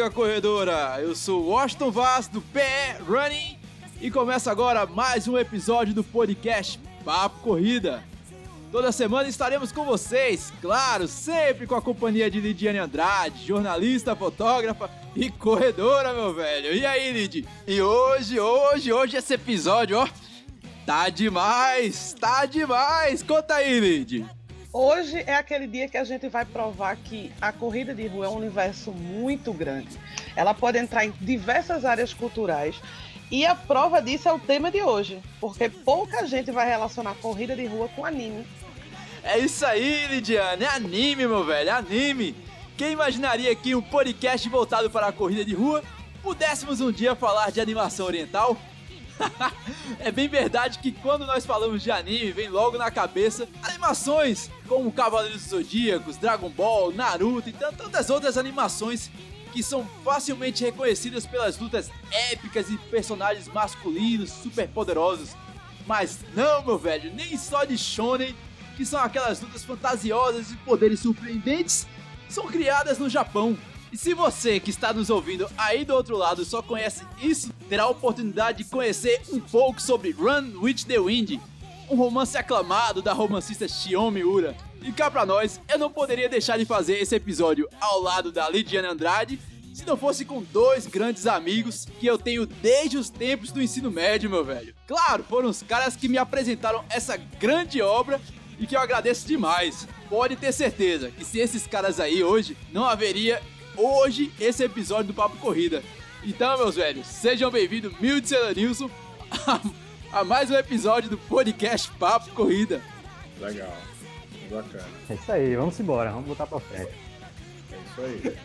amiga corredora! Eu sou Washington Vaz do PE Running e começa agora mais um episódio do podcast Papo Corrida. Toda semana estaremos com vocês, claro, sempre com a companhia de Lidiane Andrade, jornalista, fotógrafa e corredora, meu velho. E aí, Lid? E hoje, hoje, hoje esse episódio, ó, tá demais, tá demais. Conta aí, Lid. Hoje é aquele dia que a gente vai provar que a corrida de rua é um universo muito grande. Ela pode entrar em diversas áreas culturais e a prova disso é o tema de hoje, porque pouca gente vai relacionar corrida de rua com anime. É isso aí, Lidiane, é anime, meu velho, anime. Quem imaginaria que um podcast voltado para a corrida de rua pudéssemos um dia falar de animação oriental? é bem verdade que quando nós falamos de anime, vem logo na cabeça animações como Cavaleiros Zodíacos, Dragon Ball, Naruto e tantas outras animações que são facilmente reconhecidas pelas lutas épicas e personagens masculinos super poderosos. Mas não, meu velho, nem só de shonen, que são aquelas lutas fantasiosas e poderes surpreendentes, são criadas no Japão e se você que está nos ouvindo aí do outro lado só conhece isso, terá a oportunidade de conhecer um pouco sobre Run with the Wind, um romance aclamado da romancista Shiomi Ura. E cá pra nós, eu não poderia deixar de fazer esse episódio ao lado da Lidiane Andrade, se não fosse com dois grandes amigos que eu tenho desde os tempos do ensino médio, meu velho. Claro, foram os caras que me apresentaram essa grande obra e que eu agradeço demais. Pode ter certeza que se esses caras aí hoje, não haveria hoje esse episódio do Papo Corrida. Então, meus velhos, sejam bem-vindos, Milton Nilson, a, a mais um episódio do podcast Papo Corrida. Legal, bacana. É isso aí, vamos embora, vamos botar pra frente. É isso aí.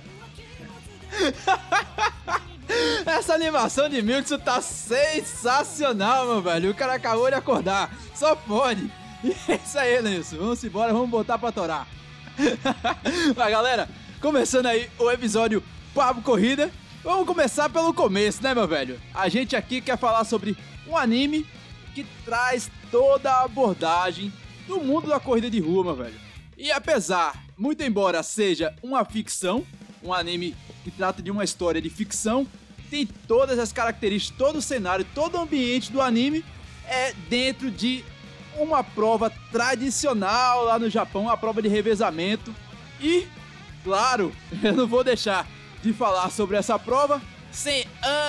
Essa animação de Milton tá sensacional, meu velho. O cara acabou de acordar. Só pode. E é isso aí, Nilson. Vamos embora, vamos botar pra torar. Mas, galera, Começando aí o episódio Papo Corrida. Vamos começar pelo começo, né, meu velho? A gente aqui quer falar sobre um anime que traz toda a abordagem do mundo da corrida de rua, meu velho. E apesar, muito embora seja uma ficção, um anime que trata de uma história de ficção, tem todas as características, todo o cenário, todo o ambiente do anime é dentro de uma prova tradicional lá no Japão, a prova de revezamento. E Claro, eu não vou deixar de falar sobre essa prova sem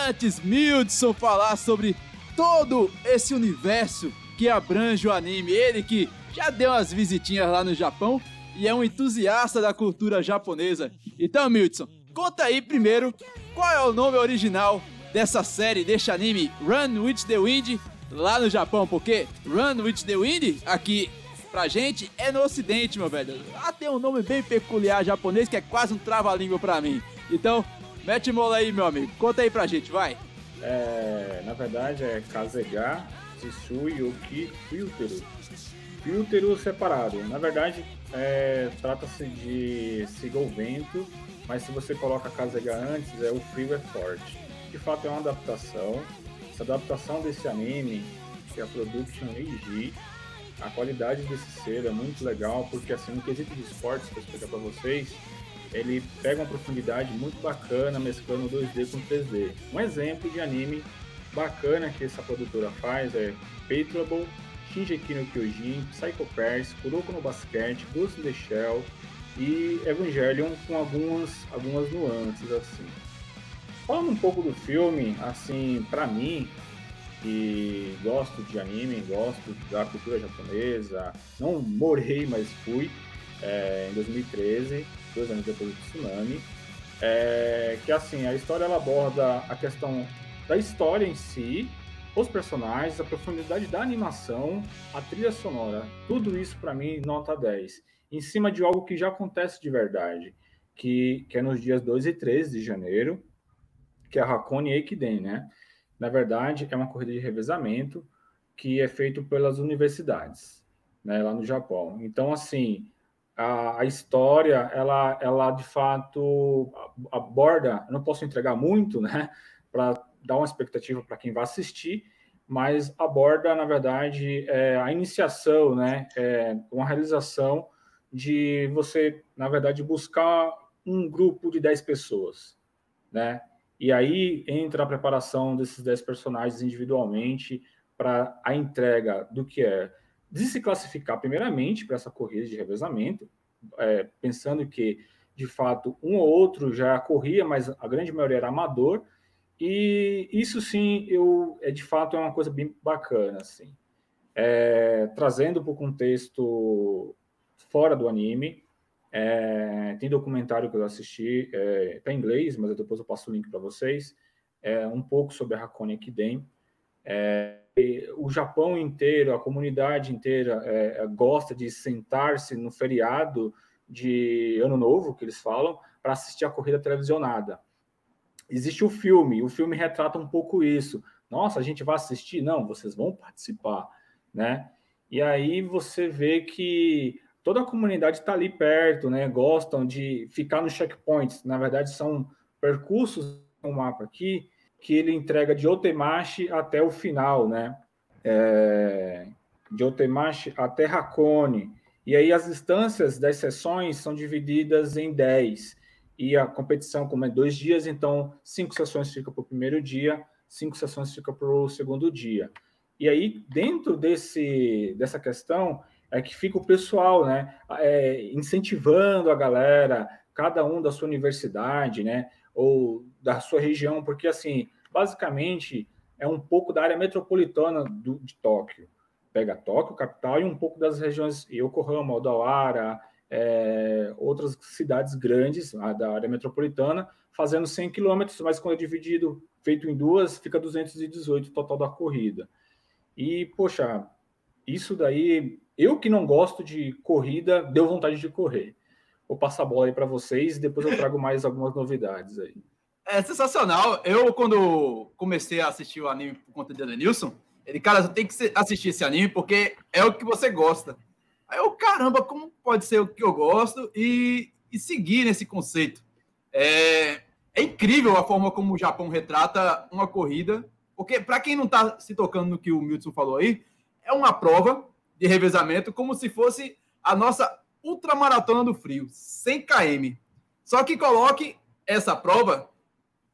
antes Mildson falar sobre todo esse universo que abrange o anime. Ele que já deu umas visitinhas lá no Japão e é um entusiasta da cultura japonesa. Então, Mildson, conta aí primeiro qual é o nome original dessa série, deste anime Run with the Wind lá no Japão, porque Run with the Wind aqui pra gente é no ocidente, meu velho. Ah, tem um nome bem peculiar japonês que é quase um trava-língua pra mim. Então, mete mola aí, meu amigo. Conta aí pra gente, vai. É, na verdade é Kazega Tsui Yuki Filtero. Filtero separado. Na verdade, é, trata-se de siga o vento, mas se você coloca Kazega antes, é o frio é forte. De fato é uma adaptação. Essa adaptação desse anime, que é a Production EG, a qualidade desse ser é muito legal, porque assim, no quesito de esportes, que eu explicar para vocês, ele pega uma profundidade muito bacana, mesclando 2D com 3D. Um exemplo de anime bacana que essa produtora faz é Patrable, Shinji no Kyojin, Psycho Pass, Kuroko no Basket, Ghost in the Shell e Evangelion com algumas, algumas nuances assim. Falando um pouco do filme, assim, para mim, que gosto de anime, gosto da cultura japonesa. Não morei, mas fui é, em 2013, dois anos depois do tsunami. É, que assim, a história ela aborda a questão da história em si, os personagens, a profundidade da animação, a trilha sonora, tudo isso para mim nota 10. Em cima de algo que já acontece de verdade, que, que é nos dias 2 e 13 de janeiro, que é a Hakone Ekiden, né? Na verdade, é uma corrida de revezamento que é feito pelas universidades, né, lá no Japão. Então, assim, a, a história, ela, ela de fato aborda, não posso entregar muito, né, para dar uma expectativa para quem vai assistir, mas aborda, na verdade, é, a iniciação, né, é, uma realização de você, na verdade, buscar um grupo de 10 pessoas, né? E aí entra a preparação desses 10 personagens individualmente para a entrega do que é de se classificar primeiramente para essa corrida de revezamento, é, pensando que de fato um ou outro já corria, mas a grande maioria era amador. E isso sim, eu é de fato é uma coisa bem bacana assim. É, trazendo para o contexto fora do anime, é, tem documentário que eu assisti, é, tá em inglês, mas depois eu passo o link para vocês. É, um pouco sobre a Hakone Ekiden. É, o Japão inteiro, a comunidade inteira é, é, gosta de sentar-se no feriado de Ano Novo, que eles falam, para assistir a corrida televisionada. Existe o filme, o filme retrata um pouco isso. Nossa, a gente vai assistir? Não, vocês vão participar, né? E aí você vê que toda a comunidade está ali perto, né? Gostam de ficar nos checkpoints. Na verdade, são percursos no mapa aqui que ele entrega de Otemachi até o final, né? É, de Otemachi até Hakone. E aí as distâncias das sessões são divididas em 10. E a competição, como é dois dias, então cinco sessões fica para o primeiro dia, cinco sessões fica para o segundo dia. E aí, dentro desse, dessa questão, é que fica o pessoal, né, é, incentivando a galera, cada um da sua universidade, né, ou da sua região, porque assim, basicamente é um pouco da área metropolitana do, de Tóquio. Pega Tóquio, capital, e um pouco das regiões Yokohama, Odawara, é, outras cidades grandes da área metropolitana, fazendo 100 quilômetros, mas quando é dividido, feito em duas, fica 218 total da corrida. E, poxa, isso daí eu que não gosto de corrida, deu vontade de correr. Vou passar a bola aí para vocês e depois eu trago mais algumas novidades aí. É sensacional. Eu, quando comecei a assistir o anime por conta de Edenilson, ele, cara, você tem que assistir esse anime porque é o que você gosta. Aí eu, caramba, como pode ser o que eu gosto e, e seguir nesse conceito? É, é incrível a forma como o Japão retrata uma corrida, porque, para quem não está se tocando no que o Milton falou aí, é uma prova de revezamento, como se fosse a nossa ultramaratona do frio, 100 km. Só que coloque essa prova,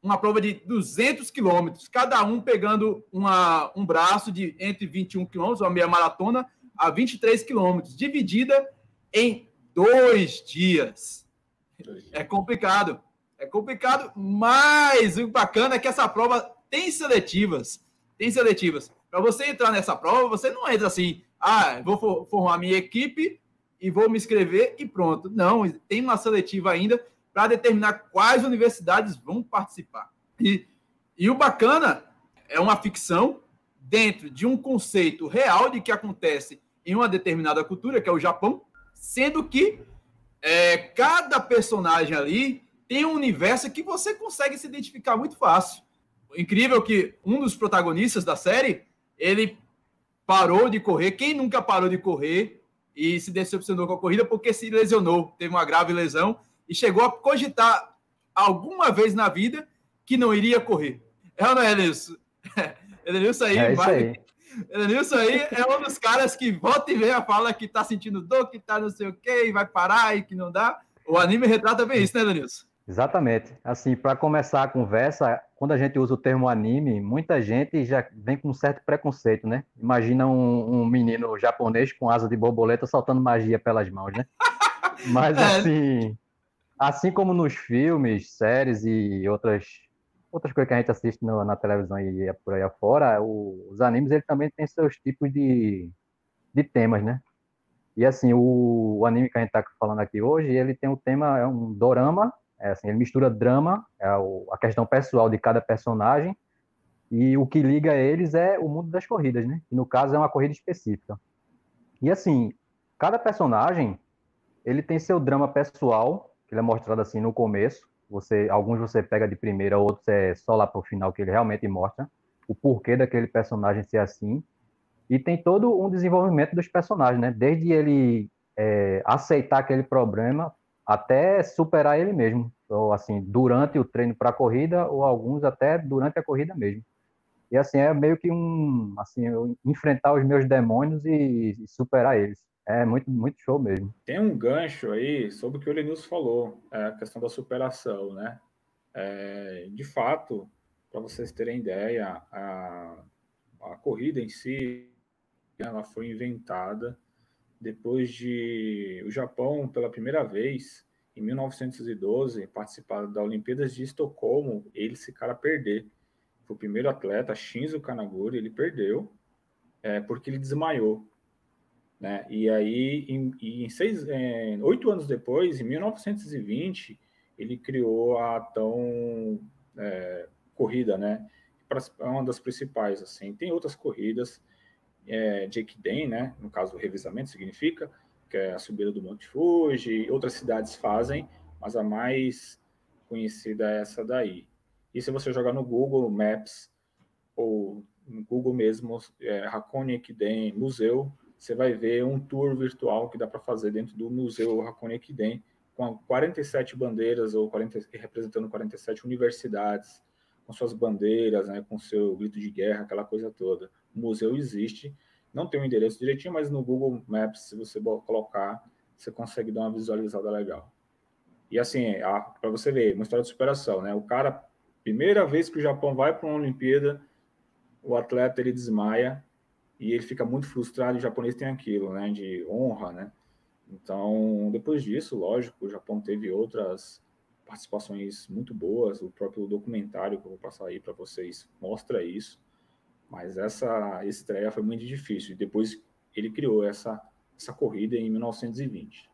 uma prova de 200 quilômetros, cada um pegando uma, um braço de entre 21 quilômetros, uma meia maratona, a 23 quilômetros, dividida em dois dias. É complicado. É complicado, mas o bacana é que essa prova tem seletivas. Tem seletivas. Para você entrar nessa prova, você não entra assim, ah, vou formar minha equipe e vou me inscrever e pronto. Não, tem uma seletiva ainda para determinar quais universidades vão participar. E, e o bacana é uma ficção dentro de um conceito real de que acontece em uma determinada cultura, que é o Japão, sendo que é, cada personagem ali tem um universo que você consegue se identificar muito fácil. Incrível que um dos protagonistas da série, ele parou de correr. Quem nunca parou de correr e se decepcionou com a corrida porque se lesionou, teve uma grave lesão e chegou a cogitar alguma vez na vida que não iria correr. É ou não é, Elenilson? Elenilson aí, é vai. Aí. Elenilson aí é um dos caras que volta e meia fala que tá sentindo dor, que tá não sei o quê, e vai parar e que não dá. O anime retrata bem isso, né, Elenilson? Exatamente. Assim, para começar a conversa, quando a gente usa o termo anime, muita gente já vem com um certo preconceito, né? Imagina um, um menino japonês com asa de borboleta soltando magia pelas mãos, né? Mas é. assim, assim como nos filmes, séries e outras outras coisas que a gente assiste no, na televisão e é por aí afora, o, os animes ele também tem seus tipos de, de temas, né? E assim, o, o anime que a gente está falando aqui hoje, ele tem um tema, é um dorama é assim, ele mistura drama, é a questão pessoal de cada personagem, e o que liga eles é o mundo das corridas, né? E no caso é uma corrida específica. E assim, cada personagem, ele tem seu drama pessoal, que ele é mostrado assim no começo. Você, alguns você pega de primeira, outros é só lá pro final que ele realmente mostra o porquê daquele personagem ser assim. E tem todo um desenvolvimento dos personagens, né? Desde ele é, aceitar aquele problema, até superar ele mesmo, ou assim, durante o treino para a corrida, ou alguns até durante a corrida mesmo. E assim, é meio que um, assim, enfrentar os meus demônios e, e superar eles. É muito, muito show mesmo. Tem um gancho aí sobre o que o Lenilson falou, é a questão da superação, né? É, de fato, para vocês terem ideia, a, a corrida em si, ela foi inventada depois de o Japão, pela primeira vez, em 1912, participar da Olimpíadas de Estocolmo, ele, esse cara, perder. Foi o primeiro atleta, Shinzo Kanaguri, ele perdeu é, porque ele desmaiou. Né? E aí, em, em seis, é, oito anos depois, em 1920, ele criou a tão é, corrida, né? É uma das principais, assim. Tem outras corridas, é, Jake Den, né? No caso, revisamento significa que é a subida do Monte Fuji, outras cidades fazem, mas a mais conhecida é essa daí. E se você jogar no Google Maps ou no Google mesmo, é, Hakone Ekiden Museu, você vai ver um tour virtual que dá para fazer dentro do Museu Hakone Ekiden, com 47 bandeiras ou 40, representando 47 universidades, com suas bandeiras, né, com seu grito de guerra, aquela coisa toda. O museu existe, não tem o endereço direitinho, mas no Google Maps, se você colocar, você consegue dar uma visualizada legal. E assim, para você ver, uma história de superação, né? O cara, primeira vez que o Japão vai para uma Olimpíada, o atleta ele desmaia e ele fica muito frustrado. O japonês tem aquilo, né? De honra, né? Então, depois disso, lógico, o Japão teve outras participações muito boas. O próprio documentário que eu vou passar aí para vocês mostra isso. Mas essa estreia foi muito difícil. E depois ele criou essa, essa corrida em 1920.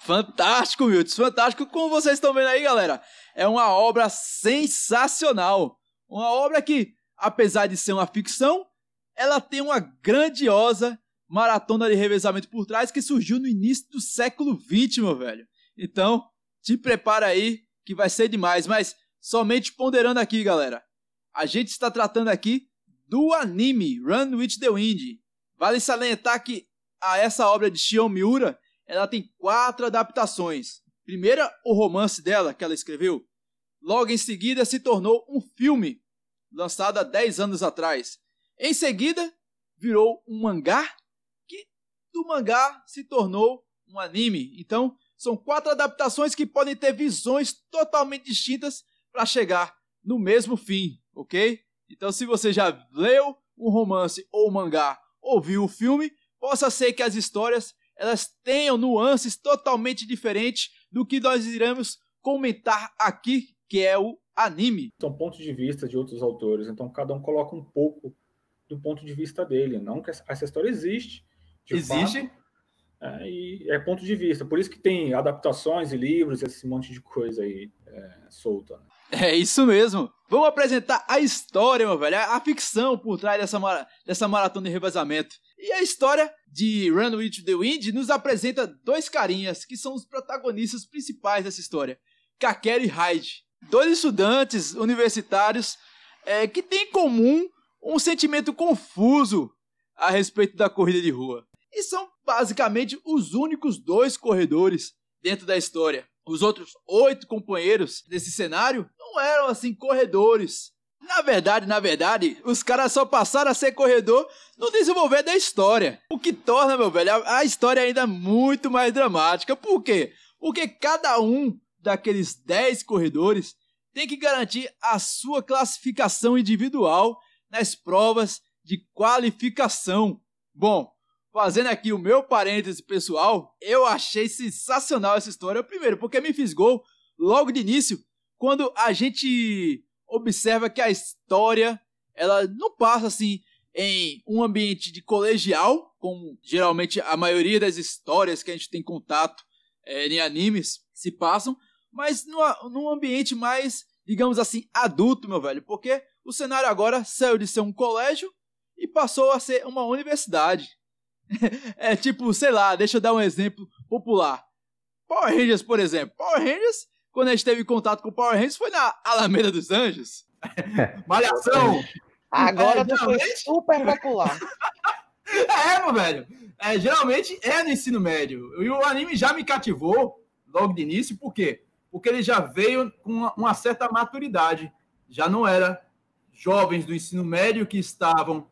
Fantástico, Milton, fantástico. Como vocês estão vendo aí, galera, é uma obra sensacional. Uma obra que, apesar de ser uma ficção, ela tem uma grandiosa maratona de revezamento por trás que surgiu no início do século XX, meu velho. Então, te prepara aí que vai ser demais. Mas somente ponderando aqui, galera. A gente está tratando aqui do anime Run with the Wind. Vale salientar que a essa obra de Shion Miura, ela tem quatro adaptações. Primeira, o romance dela, que ela escreveu. Logo em seguida, se tornou um filme, lançado há 10 anos atrás. Em seguida, virou um mangá do mangá se tornou um anime. Então, são quatro adaptações que podem ter visões totalmente distintas para chegar no mesmo fim, ok? Então, se você já leu um romance ou um mangá ou viu o filme, possa ser que as histórias elas tenham nuances totalmente diferentes do que nós iremos comentar aqui, que é o anime. São pontos de vista de outros autores, então cada um coloca um pouco do ponto de vista dele. Não que essa história existe, Existe. Fato, é, e é ponto de vista. Por isso que tem adaptações e livros, esse monte de coisa aí é, solta. Né? É isso mesmo. Vamos apresentar a história, meu velho, a ficção por trás dessa, dessa maratona de revezamento. E a história de Run with the Wind nos apresenta dois carinhas que são os protagonistas principais dessa história: Kakeru e Hyde. Dois estudantes universitários é, que têm em comum um sentimento confuso a respeito da corrida de rua e são basicamente os únicos dois corredores dentro da história. Os outros oito companheiros desse cenário não eram assim corredores. Na verdade, na verdade, os caras só passaram a ser corredor no desenvolver da história. O que torna, meu velho, a história ainda muito mais dramática. Por quê? Porque cada um daqueles dez corredores tem que garantir a sua classificação individual nas provas de qualificação. Bom, fazendo aqui o meu parêntese pessoal, eu achei sensacional essa história. Primeiro, porque me fisgou logo de início, quando a gente observa que a história ela não passa assim em um ambiente de colegial, como geralmente a maioria das histórias que a gente tem contato é, em animes se passam, mas numa, num ambiente mais, digamos assim, adulto, meu velho, porque o cenário agora saiu de ser um colégio e passou a ser uma universidade. é tipo, sei lá, deixa eu dar um exemplo popular. Power Rangers, por exemplo. Power Rangers, quando a gente teve contato com Power Rangers, foi na Alameda dos Anjos. Malhação! Agora é, foi super popular. é, meu velho. É, geralmente é no ensino médio. E o anime já me cativou logo de início, por quê? Porque ele já veio com uma, uma certa maturidade. Já não era jovens do ensino médio que estavam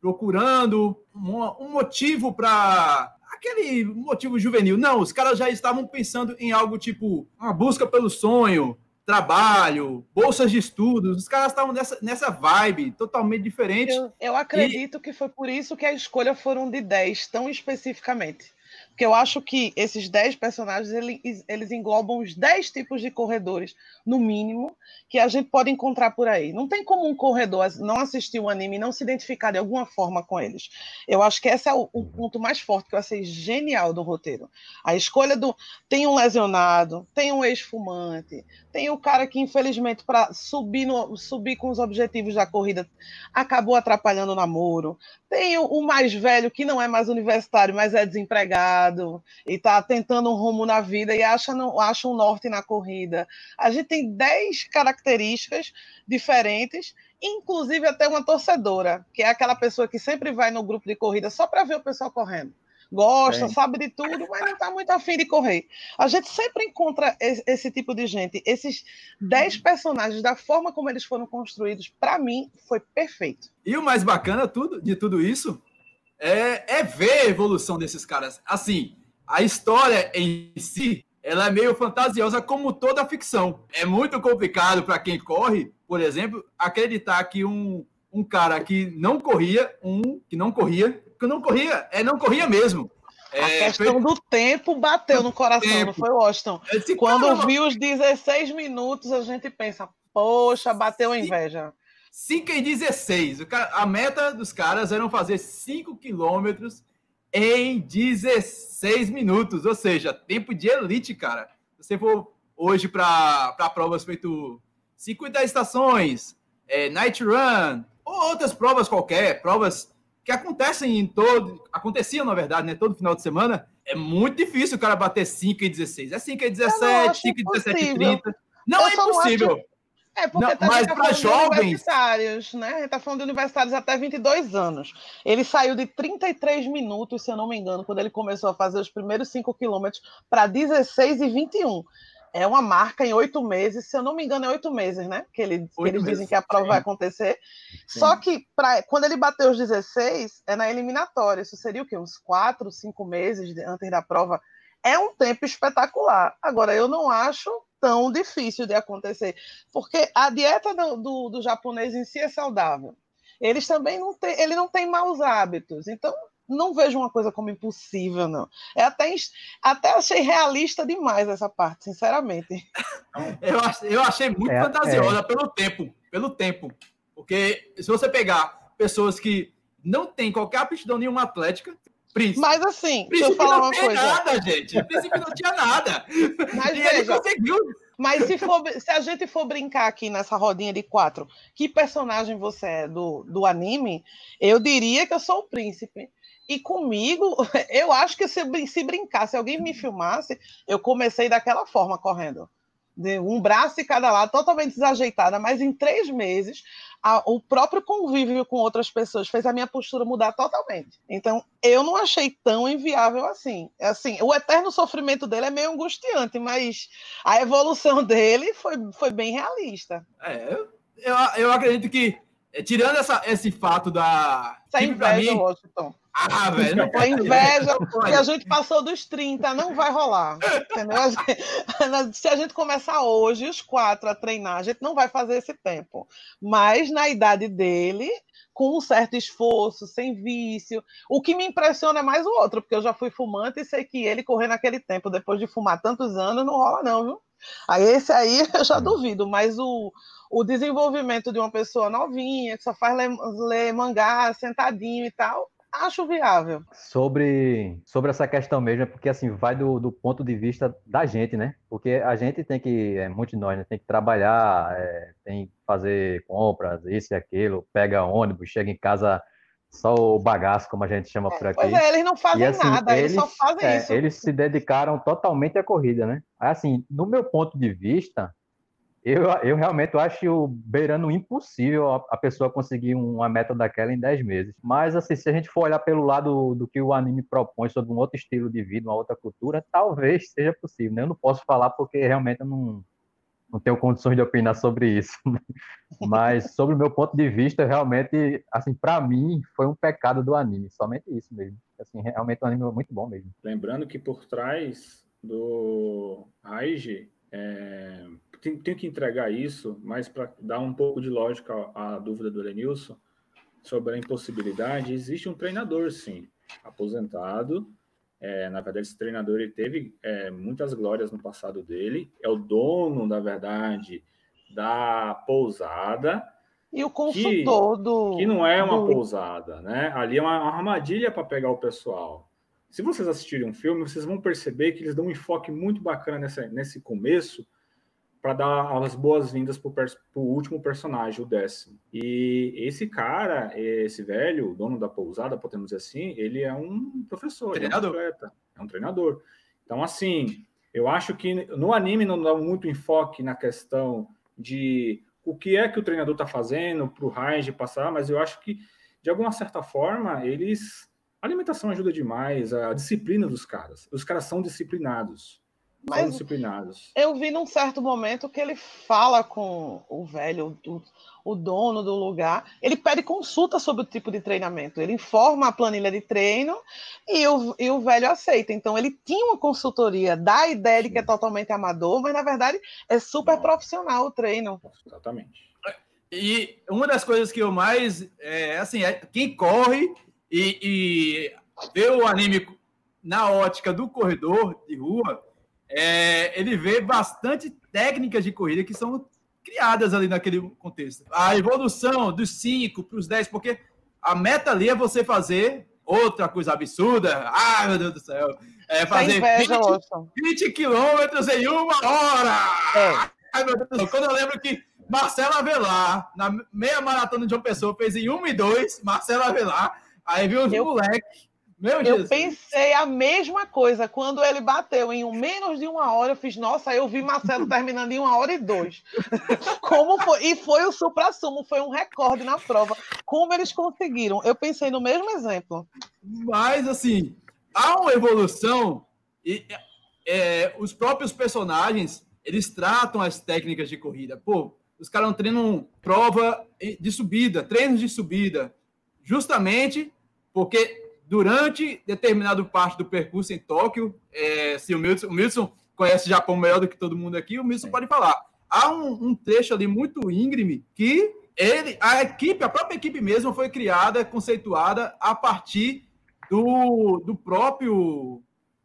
procurando um, um motivo para aquele motivo juvenil. Não, os caras já estavam pensando em algo tipo uma busca pelo sonho, trabalho, bolsas de estudos. Os caras estavam nessa, nessa vibe totalmente diferente. Eu, eu acredito e... que foi por isso que a escolha foram de 10, tão especificamente. Porque eu acho que esses 10 personagens, eles, eles englobam os 10 tipos de corredores, no mínimo, que a gente pode encontrar por aí. Não tem como um corredor não assistir um anime e não se identificar de alguma forma com eles. Eu acho que esse é o, o, uhum. ponto mais forte que eu achei genial do roteiro. A escolha do. Tem um lesionado, tem um ex-fumante, tem o cara que, infelizmente, para subir, no, subir com os objetivos da corrida, acabou atrapalhando o namoro. Tem o, o mais velho que não é mais universitário, mas é desempregado e está tentando um rumo na vida e acha, não, acha um norte na corrida. A gente tem 10 características diferentes, inclusive até uma torcedora, que é aquela pessoa que sempre vai no grupo de corrida só para ver o pessoal correndo. Gosta, é. sabe de tudo, mas não está muito afim de correr. A gente sempre encontra esse, esse tipo de gente. Esses 10 personagens, da forma como eles foram construídos, para mim, foi perfeito. E o mais bacana tudo, de tudo isso é, é ver a evolução desses caras. Assim, a história em si ela é meio fantasiosa como toda a ficção. É muito complicado para quem corre, por exemplo, acreditar que um, um cara que não corria, um que não corria, que não corria, é não corria mesmo. A é, questão foi... do tempo bateu no coração, tempo. não foi, Washington? Disse, Quando caramba. viu os 16 minutos, a gente pensa, poxa, bateu a inveja. 5 e 16. A meta dos caras era fazer 5 quilômetros em 16 minutos, ou seja, tempo de elite, cara. Se você for hoje para provas feito 50 estações, é, night run, ou outras provas qualquer, provas que acontecem em todo, aconteciam na verdade, né, todo final de semana, é muito difícil o cara bater 5 e 16. É 5 e 17, 5 e 17 e 30. Não eu é impossível. É, porque não, tá mas para jovens. Universitários, né? Está falando de universitários até 22 anos. Ele saiu de 33 minutos, se eu não me engano, quando ele começou a fazer os primeiros 5 quilômetros, para 16 e 21. É uma marca em oito meses, se eu não me engano, é oito meses, né? Que, ele, que eles dizem que a prova sim. vai acontecer. Sim. Só que pra, quando ele bateu os 16, é na eliminatória. Isso seria o quê? Uns quatro, cinco meses antes da prova. É um tempo espetacular. Agora, eu não acho tão difícil de acontecer, porque a dieta do, do, do japonês em si é saudável. Eles também não têm, ele não tem maus hábitos, então não vejo uma coisa como impossível, não. É até, até achei realista demais essa parte, sinceramente. Eu, eu achei muito é, fantasiosa é. pelo tempo, pelo tempo. Porque se você pegar pessoas que não têm qualquer aptidão nenhuma atlética, Príncipe. Mas assim, Príncipe deixa eu falar uma coisa. Não nada, gente. Príncipe não tinha nada. Mas e veja, conseguiu. Mas se, for, se a gente for brincar aqui nessa rodinha de quatro, que personagem você é do, do anime? Eu diria que eu sou o príncipe. E comigo, eu acho que se, se brincar, se alguém me filmasse, eu comecei daquela forma correndo de um braço em cada lado, totalmente desajeitada, mas em três meses a, o próprio convívio com outras pessoas fez a minha postura mudar totalmente. Então, eu não achei tão inviável assim. Assim, o eterno sofrimento dele é meio angustiante, mas a evolução dele foi, foi bem realista. É, eu, eu acredito que, tirando essa, esse fato da. Essa inveja, mim, Washington. Ah, velho. A inveja que a gente passou dos 30 não vai rolar. Entendeu? Se a gente começar hoje, os quatro, a treinar, a gente não vai fazer esse tempo. Mas na idade dele, com um certo esforço, sem vício. O que me impressiona é mais o outro, porque eu já fui fumante e sei que ele correr naquele tempo, depois de fumar tantos anos, não rola, não, viu? Aí esse aí eu já duvido, mas o, o desenvolvimento de uma pessoa novinha, que só faz ler, ler mangá sentadinho e tal, acho viável. Sobre, sobre essa questão mesmo, é porque assim, vai do, do ponto de vista da gente, né? Porque a gente tem que, é, muitos de nós, né, tem que trabalhar, é, tem que fazer compras, isso e aquilo, pega ônibus, chega em casa só o bagaço, como a gente chama é, por aqui. Pois é, eles não fazem e, assim, nada, eles, eles, só fazem é, isso. Eles se dedicaram totalmente à corrida, né? Assim, no meu ponto de vista, eu, eu realmente acho beirando impossível a, a, pessoa conseguir uma meta daquela em 10 meses. Mas, assim, se a gente for olhar pelo lado do que o anime propõe sobre um outro estilo de vida, uma outra cultura, talvez seja possível. Né? Eu não posso falar porque realmente eu não, não tenho condições de opinar sobre isso. Mas sobre o meu ponto de vista, realmente, assim, para mim, foi um pecado do anime, somente isso mesmo. Assim, realmente o anime é muito bom mesmo. Lembrando que por trás do Raiji, é, tenho, tenho, que entregar isso, mas para dar um pouco de lógica à, à dúvida do Lenilson sobre a impossibilidade, existe um treinador, sim, aposentado, é, na verdade, esse treinador ele teve é, muitas glórias no passado dele. É o dono, na verdade, da pousada. E o consultor que, do. Que não é uma do... pousada, né? Ali é uma, uma armadilha para pegar o pessoal. Se vocês assistirem um filme, vocês vão perceber que eles dão um enfoque muito bacana nessa, nesse começo para dar as boas-vindas para o último personagem, o décimo. E esse cara, esse velho, dono da pousada, podemos dizer assim, ele é um professor, treinador. É, um atleta, é um treinador. Então, assim, eu acho que no anime não dá muito enfoque na questão de o que é que o treinador está fazendo para o Raiji passar, mas eu acho que, de alguma certa forma, eles. A alimentação ajuda demais, a disciplina dos caras. Os caras são disciplinados. Mas disciplinados. Eu vi num certo momento que ele fala com o velho, o, o, dono do lugar, ele pede consulta sobre o tipo de treinamento, ele informa a planilha de treino e o, e o velho aceita. Então ele tinha uma consultoria, dá a ideia de que é totalmente amador, mas na verdade é super Não. profissional o treino. Exatamente. E uma das coisas que eu mais, é, assim, é quem corre e, e vê o anime na ótica do corredor de rua, é, ele vê bastante técnicas de corrida que são criadas ali naquele contexto. A evolução dos 5 para os 10, porque a meta ali é você fazer outra coisa absurda. Ai, meu Deus do céu. É fazer inveja, 20, 20 quilômetros em uma hora. É. Ai, meu Deus do céu. Quando eu lembro que Marcelo Avelar, na meia maratona de uma pessoa, fez em 1 e 2, Marcelo Avelar, aí viu os eu... moleques meu eu pensei a mesma coisa. Quando ele bateu em um, menos de uma hora, eu fiz, nossa, eu vi Marcelo terminando em uma hora e dois. Como foi? E foi o supra-sumo, foi um recorde na prova. Como eles conseguiram? Eu pensei no mesmo exemplo. Mas, assim, há uma evolução e é, os próprios personagens, eles tratam as técnicas de corrida. Pô, os caras treinam prova de subida, treinos de subida, justamente porque durante determinado parte do percurso em Tóquio, é, se o Milson, o conhece o Japão melhor do que todo mundo aqui, o Milson pode falar. Há um, um, trecho ali muito íngreme que ele, a equipe, a própria equipe mesmo foi criada, conceituada a partir do, do próprio,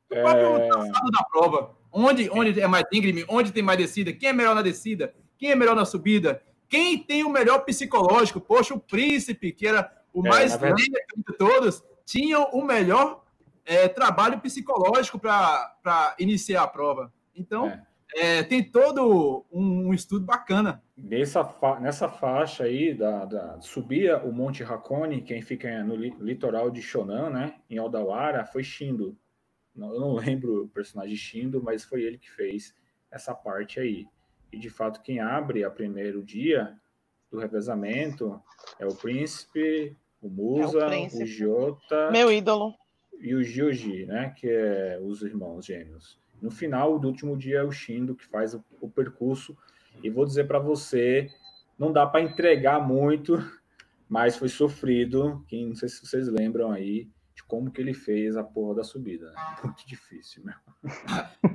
do próprio é... da prova. Onde, onde é mais íngreme, onde tem mais descida, quem é melhor na descida, quem é melhor na subida, quem tem o melhor psicológico. Poxa, o príncipe, que era o é, mais verdade... de todos, tinham o melhor é, trabalho psicológico para iniciar a prova. Então, é. É, tem todo um, um, estudo bacana. Nessa, fa nessa faixa aí, da, da, subia o Monte Hakone, quem fica no li litoral de Shonan, né, em Aldawara, foi Shindo. eu não lembro o personagem Shindo, mas foi ele que fez essa parte aí. E, de fato, quem abre a primeiro dia do revezamento é o príncipe o Musa, é o, o Jota. Meu ídolo. E o Gioji, né? Que é os irmãos gêmeos. No final do último dia é o Shindo que faz o, o percurso. E vou dizer para você, não dá para entregar muito, mas foi sofrido. Quem não sei se vocês lembram aí de como que ele fez a porra da subida. Né? Muito difícil, meu.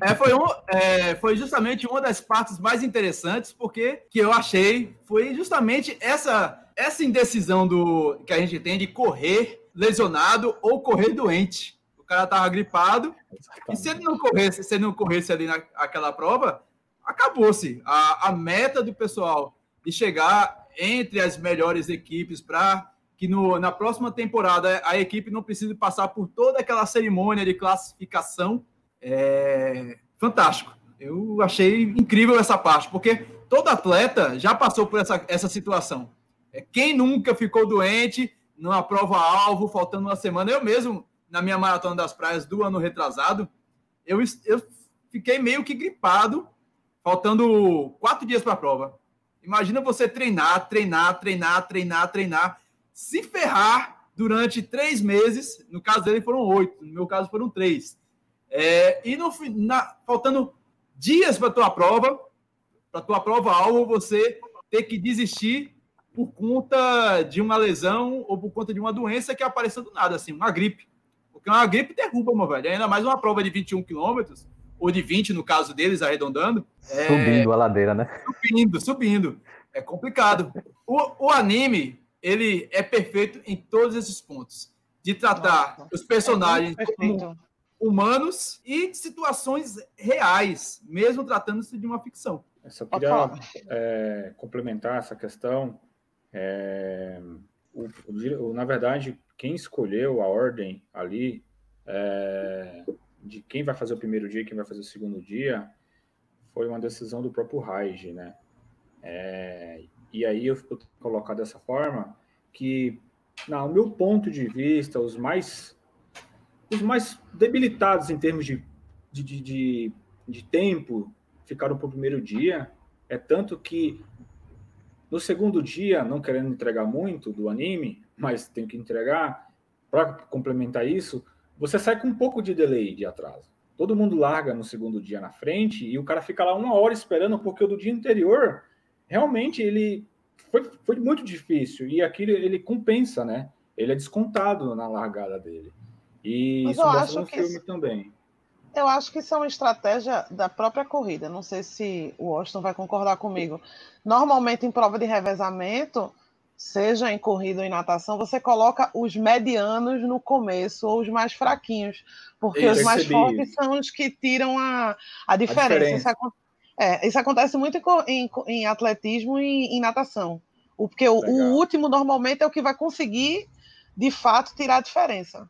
É, foi, um, é, foi justamente uma das partes mais interessantes, porque que eu achei foi justamente essa essa indecisão do que a gente tem de correr lesionado ou correr doente. O cara tava gripado Exatamente. e se ele não corresse, se ele não corresse ali naquela prova, acabou-se. A, a meta do pessoal de chegar entre as melhores equipes para que no, na próxima temporada a equipe não precise passar por toda aquela cerimônia de classificação é fantástico. Eu achei incrível essa parte, porque todo atleta já passou por essa, essa situação. É, quem nunca ficou doente numa prova-alvo, faltando uma semana? Eu mesmo, na minha maratona das praias do ano retrasado, eu, eu fiquei meio que gripado, faltando quatro dias para a prova. Imagina você treinar, treinar, treinar, treinar, treinar, se ferrar durante três meses. No caso dele foram oito, no meu caso foram três. É, e no, na, faltando dias para a tua prova, para tua prova-alvo você ter que desistir por conta de uma lesão ou por conta de uma doença que apareceu do nada, assim, uma gripe. Porque uma gripe derruba, meu velho. Ainda mais uma prova de 21 quilômetros, ou de 20 no caso deles, arredondando. É... Subindo a ladeira, né? Subindo, subindo. É complicado. O, o anime, ele é perfeito em todos esses pontos. De tratar Nossa, os personagens é como humanos e de situações reais, mesmo tratando-se de uma ficção. Eu só queria é, complementar essa questão. É, o, o, na verdade, quem escolheu a ordem ali é, de quem vai fazer o primeiro dia e quem vai fazer o segundo dia foi uma decisão do próprio Raij, né? É, e aí eu, eu colocar dessa forma que, no meu ponto de vista, os mais os mais debilitados em termos de, de, de, de, tempo ficaram para o primeiro dia. É tanto que no segundo dia, não querendo entregar muito do anime, mas tem que entregar, para complementar isso, você sai com um pouco de delay de atraso. Todo mundo larga no segundo dia na frente e o cara fica lá uma hora esperando, porque o do dia anterior, realmente, ele foi, foi muito difícil. E aquilo ele compensa, né? Ele é descontado na largada dele. E Mas isso mostra no filme isso, também. Eu acho que isso é uma estratégia da própria corrida. Não sei se o Washington vai concordar comigo. Normalmente, em prova de revezamento, seja em corrida ou em natação, você coloca os medianos no começo ou os mais fraquinhos, porque Eu os mais fortes são os que tiram a, a diferença. A diferença. É, isso, acontece muito em, em atletismo e em natação. Porque o, o último, normalmente, é o que vai conseguir, de fato, tirar a diferença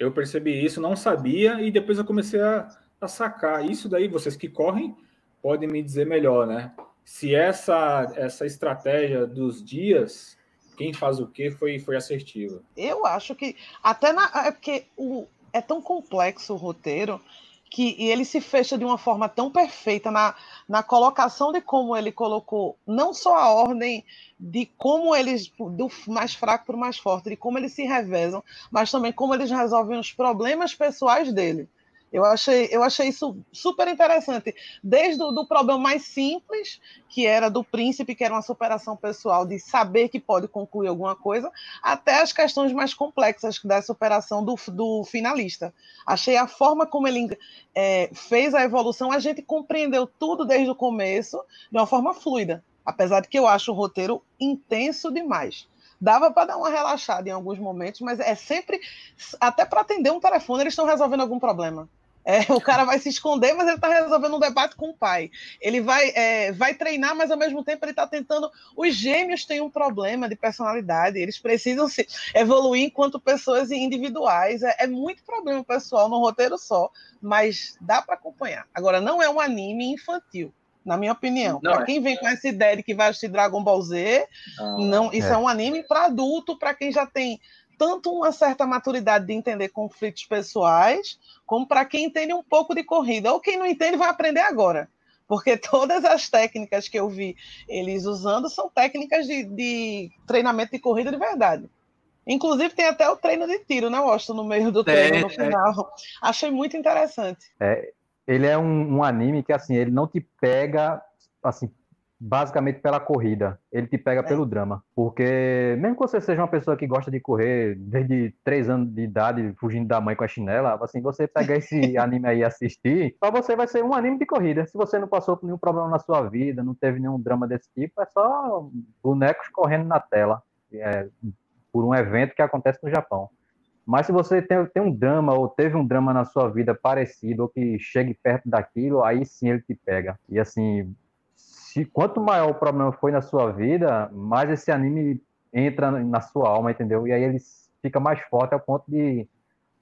eu percebi isso, não sabia, e depois eu comecei a, a sacar. Isso daí, vocês que correm, podem me dizer melhor, né? Se essa, essa estratégia dos dias, quem faz o quê, foi, foi assertiva. Eu acho que, até na. É porque o, é tão complexo o roteiro que e ele se fecha de uma forma tão perfeita na, na colocação de como ele colocou não só a ordem de como eles do mais fraco para o mais forte, de como eles se revezam, mas também como eles resolvem os problemas pessoais dele. Eu achei, eu achei isso super interessante. Desde o do problema mais simples, que era do príncipe, que era uma superação pessoal, de saber que pode concluir alguma coisa, até as questões mais complexas da superação do, do finalista. Achei a forma como ele é, fez a evolução, a gente compreendeu tudo desde o começo de uma forma fluida. Apesar de que eu acho o roteiro intenso demais dava para dar uma relaxada em alguns momentos, mas é sempre, até para atender um telefone, eles estão resolvendo algum problema. É, o cara vai se esconder, mas ele está resolvendo um debate com o pai. Ele vai, é, vai treinar, mas ao mesmo tempo ele está tentando. Os gêmeos têm um problema de personalidade, eles precisam se evoluir enquanto pessoas individuais. É, é muito problema pessoal no roteiro só, mas dá para acompanhar. Agora, não é um anime infantil. Na minha opinião, para é. quem vem com essa ideia de que vai assistir Dragon Ball Z, não, isso é, é um anime para adulto, para quem já tem tanto uma certa maturidade de entender conflitos pessoais, como para quem entende um pouco de corrida. Ou quem não entende vai aprender agora. Porque todas as técnicas que eu vi eles usando são técnicas de, de treinamento de corrida de verdade. Inclusive, tem até o treino de tiro, né, Washington, no meio do treino, é, no final. É. Achei muito interessante. É, ele é um, um, anime que, assim, ele não te pega, assim, basicamente pela corrida. Ele te pega é. pelo drama. Porque, mesmo que você seja uma pessoa que gosta de correr desde três anos de idade, fugindo da mãe com a chinela, assim, você pegar esse anime aí e assistir, pra você vai ser um anime de corrida. Se você não passou por nenhum problema na sua vida, não teve nenhum drama desse tipo, é só bonecos correndo na tela. É, por um evento que acontece no Japão. Mas se você tem, tem um drama ou teve um drama na sua vida parecido ou que chegue perto daquilo, aí sim ele te pega. E assim, se quanto maior o problema foi na sua vida, mais esse anime entra na sua alma, entendeu? E aí ele fica mais forte ao ponto de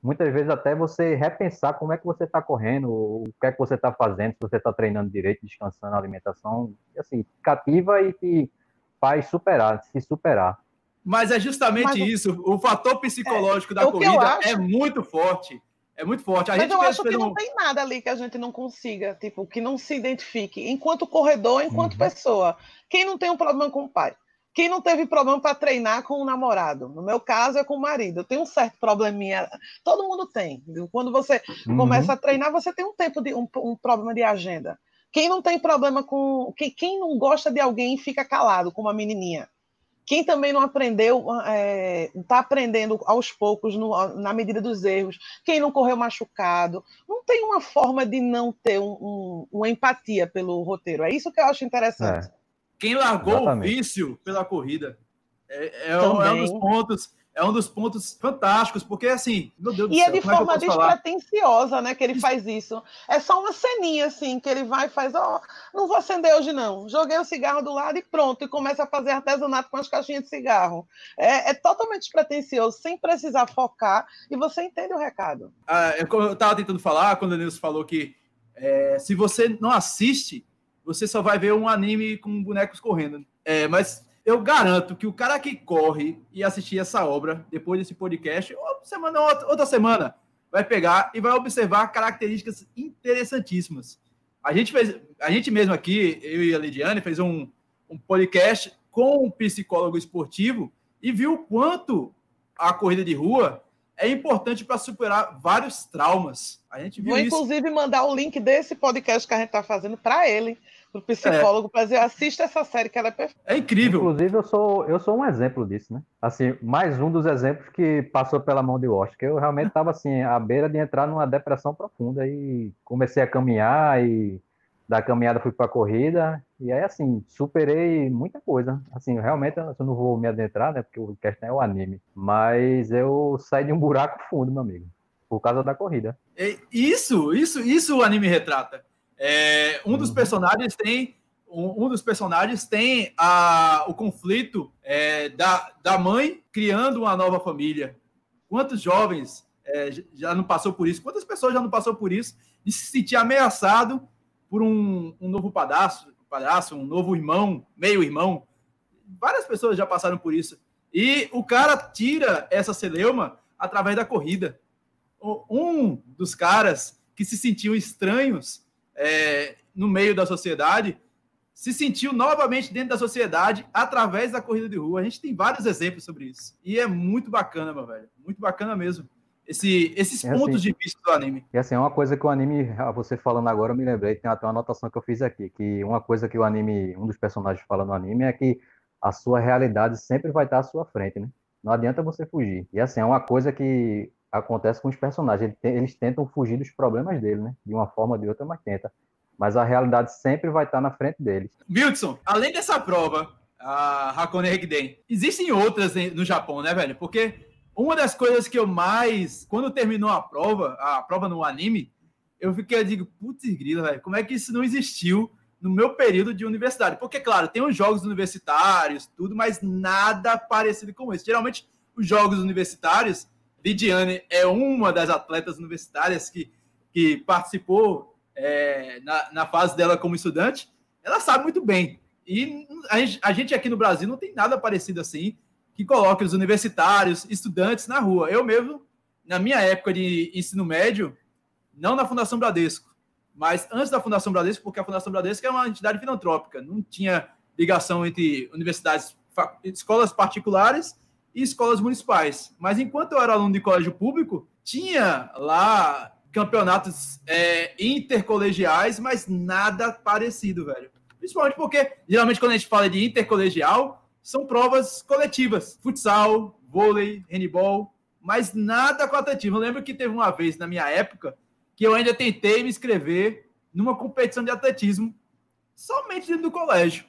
muitas vezes até você repensar como é que você está correndo, o que é que você está fazendo, se você está treinando direito, descansando, alimentação, e assim, cativa e que faz superar, se superar. Mas é justamente Mas, isso, o fator psicológico é, da corrida é muito forte. É muito forte. A Mas eu acho que não tem nada ali que a gente não consiga, tipo, que não se identifique enquanto corredor, enquanto uhum. pessoa. Quem não tem um problema com o pai? Quem não teve problema para treinar com o namorado? No meu caso, é com o marido. Eu tenho um certo probleminha. Todo mundo tem. Quando você uhum. começa a treinar, você tem um tempo de um, um problema de agenda. Quem não tem problema com. Quem, quem não gosta de alguém fica calado, como a menininha. Quem também não aprendeu, está é, tá aprendendo aos poucos, no, na medida dos erros. Quem não correu machucado. Não tem uma forma de não ter um, um, uma empatia pelo roteiro. É isso que eu acho interessante. É. Quem largou Exatamente. o vício pela corrida é, é, é um dos pontos é um dos pontos fantásticos, porque assim, meu Deus do e céu. E é de forma é despretensiosa, né, que ele faz isso. É só uma ceninha, assim, que ele vai e faz, ó, oh, não vou acender hoje não. Joguei o cigarro do lado e pronto, e começa a fazer artesanato com as caixinhas de cigarro. É, é totalmente despretensioso, sem precisar focar, e você entende o recado. Ah, eu estava tentando falar, quando o Nilson falou que é, se você não assiste, você só vai ver um anime com bonecos correndo. É, mas eu garanto que o cara que corre e assistir essa obra depois desse podcast, ou semana outra, semana, vai pegar e vai observar características interessantíssimas. A gente fez, a gente mesmo aqui, eu e a Lidiane, fez um, um podcast com um psicólogo esportivo e viu o quanto a corrida de rua é importante para superar vários traumas. A gente viu Vou, isso. inclusive, mandar o link desse podcast que a gente está fazendo para ele, pro psicólogo é. para dizer, assista essa série que ela é perfeita. É incrível. Inclusive, eu sou, eu sou um exemplo disso, né? Assim, mais um dos exemplos que passou pela mão de Washington, que eu realmente estava assim, à beira de entrar numa depressão profunda e comecei a caminhar e da caminhada fui para a corrida e aí assim superei muita coisa assim realmente eu não vou me adentrar né porque o questão é o anime mas eu saí de um buraco fundo meu amigo por causa da corrida é, isso isso isso o anime retrata é, um dos uhum. personagens tem um, um, dos personagens tem a, o conflito é, da, da mãe criando uma nova família. Quantos jovens é, já não passou por isso? Quantas pessoas já não passou por isso de se sentir ameaçado por um, um novo padrasto, padrasto, um novo irmão, meio irmão? Várias pessoas já passaram por isso. E o cara tira essa celeuma através da corrida. Um dos caras que se sentiam estranhos é, no meio da sociedade, se sentiu novamente dentro da sociedade através da corrida de rua. A gente tem vários exemplos sobre isso. E é muito bacana, meu velho. Muito bacana mesmo. Esse, esses é pontos assim, de vista do anime. E assim, é uma coisa que o anime, você falando agora, eu me lembrei, tem até uma anotação que eu fiz aqui, que uma coisa que o anime, um dos personagens fala no anime é que a sua realidade sempre vai estar à sua frente, né? Não adianta você fugir. E assim, é uma coisa que acontece com os personagens. Eles tentam fugir dos problemas dele, né? De uma forma ou de outra, mas tenta. Mas a realidade sempre vai estar na frente deles. Wilson, além dessa prova, a Hakone Hekiden, existem outras no Japão, né, velho? Porque uma das coisas que eu mais, quando terminou a prova, a prova no anime, eu fiquei, eu digo, putz, grila, velho, como é que isso não existiu no meu período de universidade? Porque, claro, tem os jogos universitários, tudo, mas nada parecido com isso. Geralmente, os jogos universitários Lidiane é uma das atletas universitárias que, que participou é, na, na fase dela como estudante. Ela sabe muito bem. E a gente, a gente aqui no Brasil não tem nada parecido assim que coloque os universitários, estudantes na rua. Eu mesmo, na minha época de ensino médio, não na Fundação Bradesco, mas antes da Fundação Bradesco, porque a Fundação Bradesco é uma entidade filantrópica, não tinha ligação entre universidades, escolas particulares e escolas municipais. Mas enquanto eu era aluno de colégio público, tinha lá campeonatos é, intercolegiais, mas nada parecido, velho. Principalmente porque, geralmente, quando a gente fala de intercolegial, são provas coletivas. Futsal, vôlei, handball, mas nada com atletismo. Eu lembro que teve uma vez, na minha época, que eu ainda tentei me inscrever numa competição de atletismo somente dentro do colégio.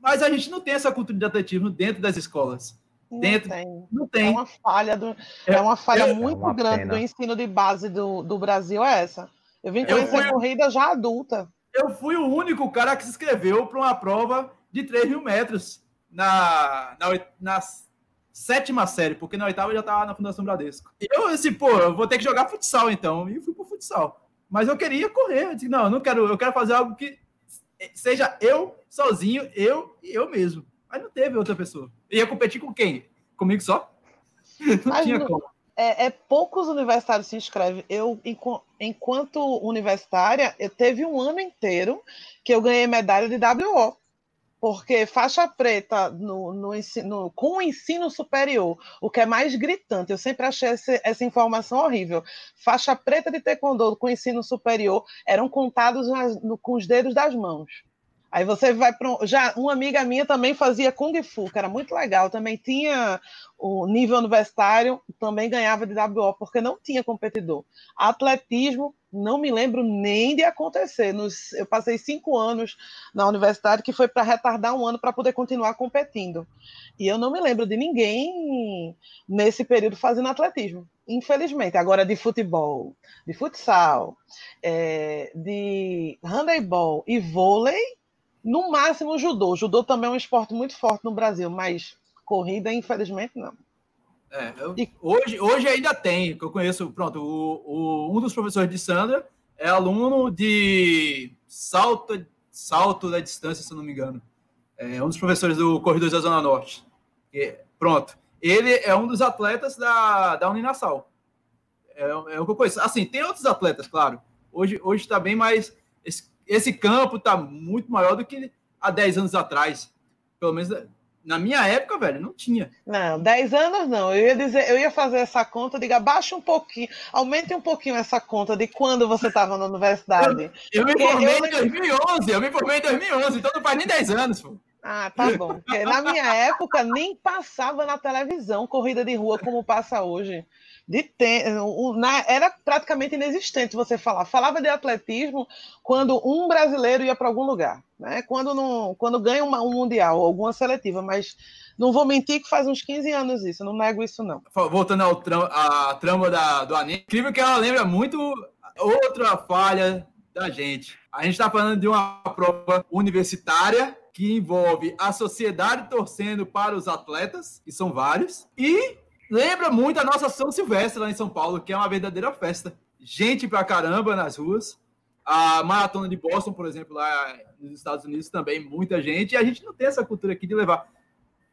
Mas a gente não tem essa cultura de atletismo dentro das escolas. Não dentro. Tem. Não tem. É uma falha, do, é, é uma falha é, muito uma grande pena. do ensino de base do, do Brasil, é essa. Eu vim conhecer eu fui, a corrida já adulta. Eu fui o único cara que se inscreveu para uma prova de 3 mil metros na, na, na sétima série, porque na oitava eu já estava na Fundação Bradesco. E eu, assim, pô, eu vou ter que jogar futsal então. E fui pro futsal. Mas eu queria correr. Eu disse, não, eu não quero, eu quero fazer algo que seja eu sozinho, eu e eu mesmo. Mas não teve outra pessoa. Ia competir com quem? Comigo só? Não Mas tinha como. É, é, poucos universitários se inscrevem. Eu, enquanto universitária, eu teve um ano inteiro que eu ganhei medalha de WO. Porque faixa preta no, no ensino, com o ensino superior, o que é mais gritante, eu sempre achei essa, essa informação horrível. Faixa preta de taekwondo com ensino superior eram contados nas, no, com os dedos das mãos. Aí você vai para. Já uma amiga minha também fazia Kung Fu, que era muito legal. Também tinha o nível universitário, também ganhava de WO, porque não tinha competidor. Atletismo, não me lembro nem de acontecer. Nos, eu passei cinco anos na universidade, que foi para retardar um ano para poder continuar competindo. E eu não me lembro de ninguém nesse período fazendo atletismo, infelizmente. Agora, de futebol, de futsal, é, de handebol e vôlei no máximo, judô. Judô também é um esporte muito forte no Brasil, mas corrida, infelizmente, não. É, eu, hoje, hoje ainda tem, que eu conheço, pronto, o, o, um dos professores de Sandra é aluno de salto, salto da distância, se não me engano. É um dos professores do Corredores da Zona Norte. E, pronto. Ele é um dos atletas da, da Uninasal. É, é o que eu conheço. Assim, tem outros atletas, claro. Hoje está bem mais esse campo está muito maior do que há 10 anos atrás. Pelo menos na minha época, velho, não tinha. Não, 10 anos não. Eu ia dizer, eu ia fazer essa conta, diga, baixa um pouquinho, aumente um pouquinho essa conta de quando você estava na universidade. Eu, eu me formei eu... em 2011, eu me formei em 2011, então não faz nem 10 anos, pô. Ah, tá bom. Porque na minha época nem passava na televisão corrida de rua como passa hoje de tempo, na, era praticamente inexistente você falar. Falava de atletismo quando um brasileiro ia para algum lugar, né? Quando não, quando ganha uma, um mundial, alguma seletiva, mas não vou mentir que faz uns 15 anos isso, não nego isso não. Voltando ao à trama da, do anime, incrível que ela lembra muito outra falha da gente. A gente está falando de uma prova universitária que envolve a sociedade torcendo para os atletas, que são vários, e Lembra muito a nossa São Silvestre lá em São Paulo, que é uma verdadeira festa. Gente pra caramba nas ruas. A maratona de Boston, por exemplo, lá nos Estados Unidos também, muita gente. E a gente não tem essa cultura aqui de levar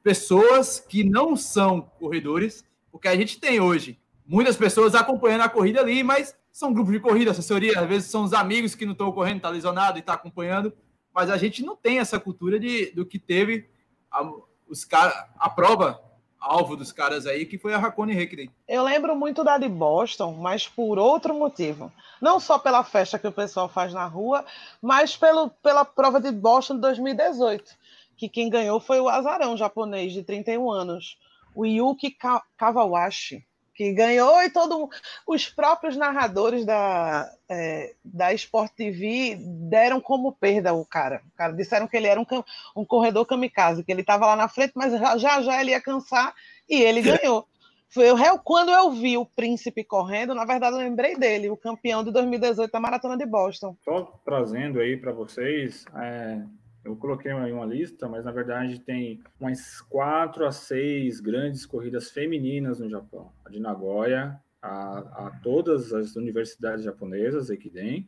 pessoas que não são corredores, porque a gente tem hoje muitas pessoas acompanhando a corrida ali, mas são grupos de corrida, assessoria, às vezes são os amigos que não estão correndo, tá lesionado e tá acompanhando, mas a gente não tem essa cultura de, do que teve a, os cara, a prova alvo dos caras aí, que foi a Hakone Hekinen. Eu lembro muito da de Boston, mas por outro motivo. Não só pela festa que o pessoal faz na rua, mas pelo, pela prova de Boston de 2018, que quem ganhou foi o azarão japonês de 31 anos, o Yuki Kawawashi que ganhou e todo os próprios narradores da, é, da Sport TV deram como perda o cara. O cara disseram que ele era um, um corredor kamikaze, que ele estava lá na frente, mas já já ele ia cansar e ele ganhou. Foi eu, quando eu vi o Príncipe correndo, na verdade eu lembrei dele, o campeão de 2018 da Maratona de Boston. Só trazendo aí para vocês, é, eu coloquei aí uma lista, mas na verdade tem umas quatro a seis grandes corridas femininas no Japão. A de Nagoya, a, a todas as universidades japonesas, Ekiden,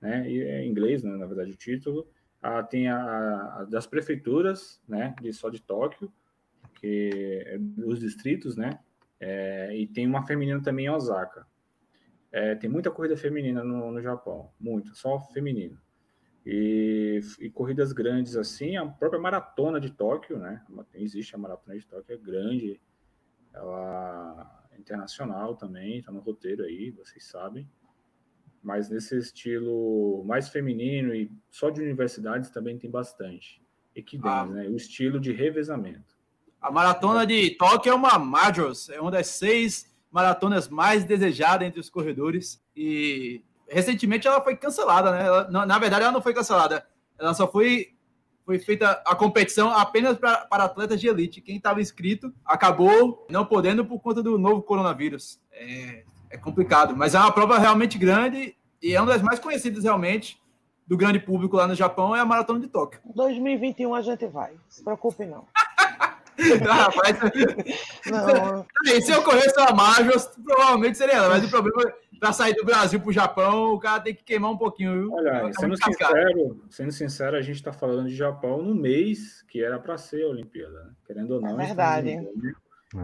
né? E é inglês, né, na verdade, o título. Ah, tem a, a, das prefeituras, né? De só de Tóquio, que é os distritos, né? É, e tem uma feminina também em Osaka. É, tem muita corrida feminina no, no Japão, muito, só feminino. E, e, corridas grandes assim, a própria maratona de Tóquio, né? Existe a maratona de Tóquio, é grande, ela é internacional também, está no roteiro aí, vocês sabem. Mas nesse estilo mais feminino e só de universidades também tem bastante. Equidens, ah. né? O estilo de revezamento. A maratona de Tóquio é uma Majors, é uma das seis maratonas mais desejadas entre os corredores. E recentemente ela foi cancelada, né? Ela, na verdade, ela não foi cancelada. Ela só foi, foi feita a competição apenas pra, para atletas de elite. Quem estava inscrito acabou não podendo por conta do novo coronavírus. É, é complicado, mas é uma prova realmente grande e é uma das mais conhecidas realmente do grande público lá no Japão é a Maratona de Tóquio. 2021 a gente vai, se preocupe não. Rapaz, não. Se eu conheço a Majors, provavelmente seria ela, mas o problema para sair do Brasil para o Japão, o cara tem que queimar um pouquinho, viu? Olha, sendo sincero, sendo sincero, a gente está falando de Japão no mês que era para ser a Olimpíada, né? querendo ou não. É verdade.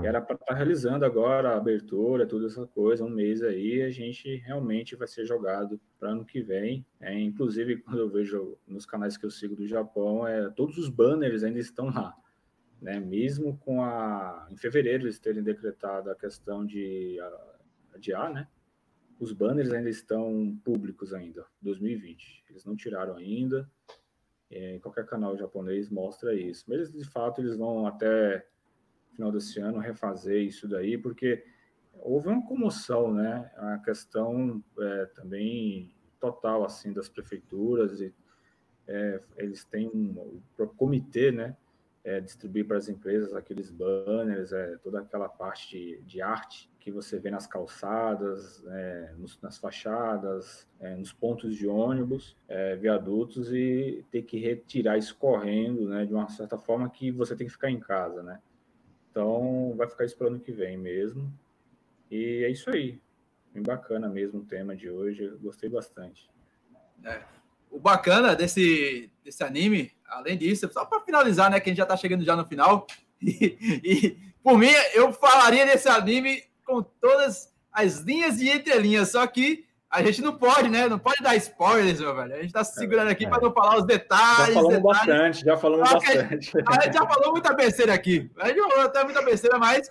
E era para estar tá realizando agora a abertura, toda essa coisa, um mês aí, a gente realmente vai ser jogado para ano que vem. É, inclusive, quando eu vejo nos canais que eu sigo do Japão, é, todos os banners ainda estão lá. Né? Mesmo com a. Em fevereiro eles terem decretado a questão de adiar, né? Os banners ainda estão públicos ainda, 2020. Eles não tiraram ainda. É, qualquer canal japonês mostra isso. Mas de fato eles vão até final desse ano refazer isso daí, porque houve uma comoção, né? A questão é, também total assim das prefeituras e é, eles têm um, um comitê, né? É, distribuir para as empresas aqueles banners, é, toda aquela parte de, arte que você vê nas calçadas, é, nos, nas fachadas, é, nos pontos de ônibus, é, viadutos e ter que retirar escorrendo, né, de uma certa forma que você tem que ficar em casa, né? Então, vai ficar isso para o ano que vem mesmo. E é isso aí. Bem bacana mesmo o tema de hoje. Gostei bastante. É. O bacana desse, desse anime, além disso, só para finalizar, né? Que a gente já está chegando já no final. E, e, por mim, eu falaria desse anime com todas as linhas e entrelinhas. Só que a gente não pode, né? Não pode dar spoilers, meu velho. A gente tá se segurando aqui é. para não falar os detalhes. Já falamos detalhes. bastante, já falamos a bastante. A gente já falou muita besteira aqui. A gente falou até muita besteira, mas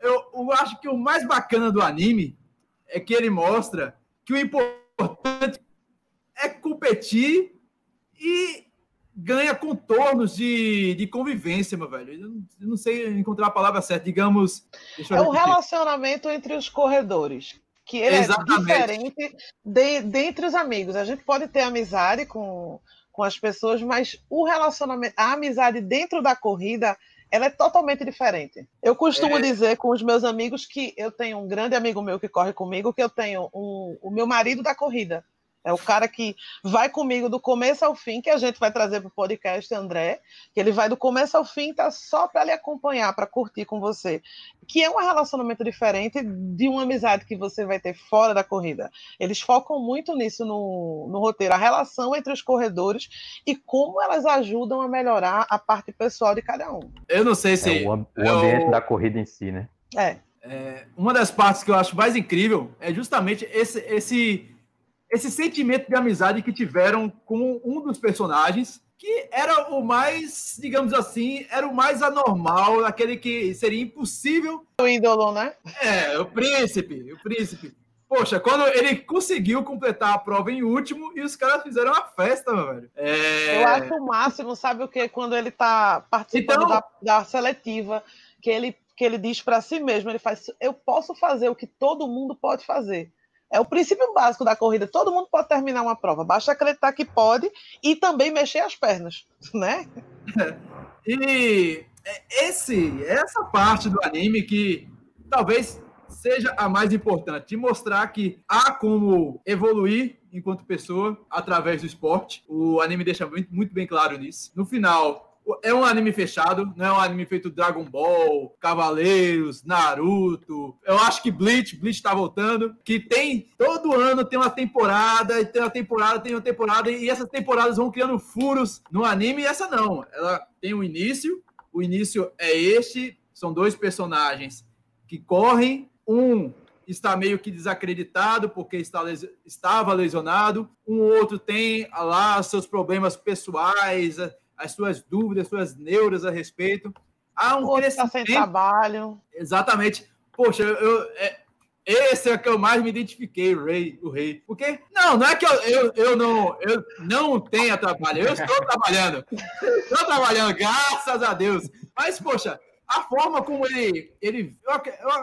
eu, eu acho que o mais bacana do anime é que ele mostra que o importante é competir e ganha contornos de, de convivência, meu velho. Eu não, eu não sei encontrar a palavra certa, digamos. é o relacionamento entre os corredores que ele é Exatamente. é diferente de, dentre os amigos. A gente pode ter amizade com, com as pessoas, mas o relacionamento, a amizade dentro da corrida, ela é totalmente diferente. Eu costumo é. dizer com os meus amigos que eu tenho um grande amigo meu que corre comigo, que eu tenho um, o meu marido da corrida. É o cara que vai comigo do começo ao fim, que a gente vai trazer para o podcast, André, que ele vai do começo ao fim, tá só para lhe acompanhar, para curtir com você. Que é um relacionamento diferente de uma amizade que você vai ter fora da corrida. Eles focam muito nisso no, no roteiro, a relação entre os corredores e como elas ajudam a melhorar a parte pessoal de cada um. Eu não sei se. É o, o ambiente eu... da corrida em si, né? É. é. Uma das partes que eu acho mais incrível é justamente esse. esse esse sentimento de amizade que tiveram com um dos personagens, que era o mais, digamos assim, era o mais anormal, aquele que seria impossível. O ídolo, né? É, o príncipe, o príncipe. Poxa, quando ele conseguiu completar a prova em último e os caras fizeram uma festa, meu velho. É... Eu acho o máximo, sabe o que? Quando ele tá participando então... da, da seletiva, que ele, que ele diz para si mesmo, ele faz, eu posso fazer o que todo mundo pode fazer. É o princípio básico da corrida. Todo mundo pode terminar uma prova. Basta acreditar que pode e também mexer as pernas, né? E esse, essa parte do anime que talvez seja a mais importante, de mostrar que há como evoluir enquanto pessoa através do esporte. O anime deixa muito, muito bem claro nisso. No final, é um anime fechado, não é um anime feito Dragon Ball, Cavaleiros, Naruto. Eu acho que Bleach, Bleach tá voltando, que tem todo ano tem uma temporada, tem uma temporada, tem uma temporada e essas temporadas vão criando furos no anime e essa não. Ela tem um início, o início é este, são dois personagens que correm, um está meio que desacreditado porque está estava lesionado, um outro tem lá seus problemas pessoais, as suas dúvidas, as suas neuras a respeito. Há um Outro crescimento... sem trabalho. Exatamente. Poxa, eu, eu é, esse é o que eu mais me identifiquei, o rei, o rei. Porque, não, não é que eu, eu, eu, não, eu não tenha trabalho, eu estou trabalhando. Estou trabalhando, graças a Deus. Mas, poxa, a forma como ele, ele eu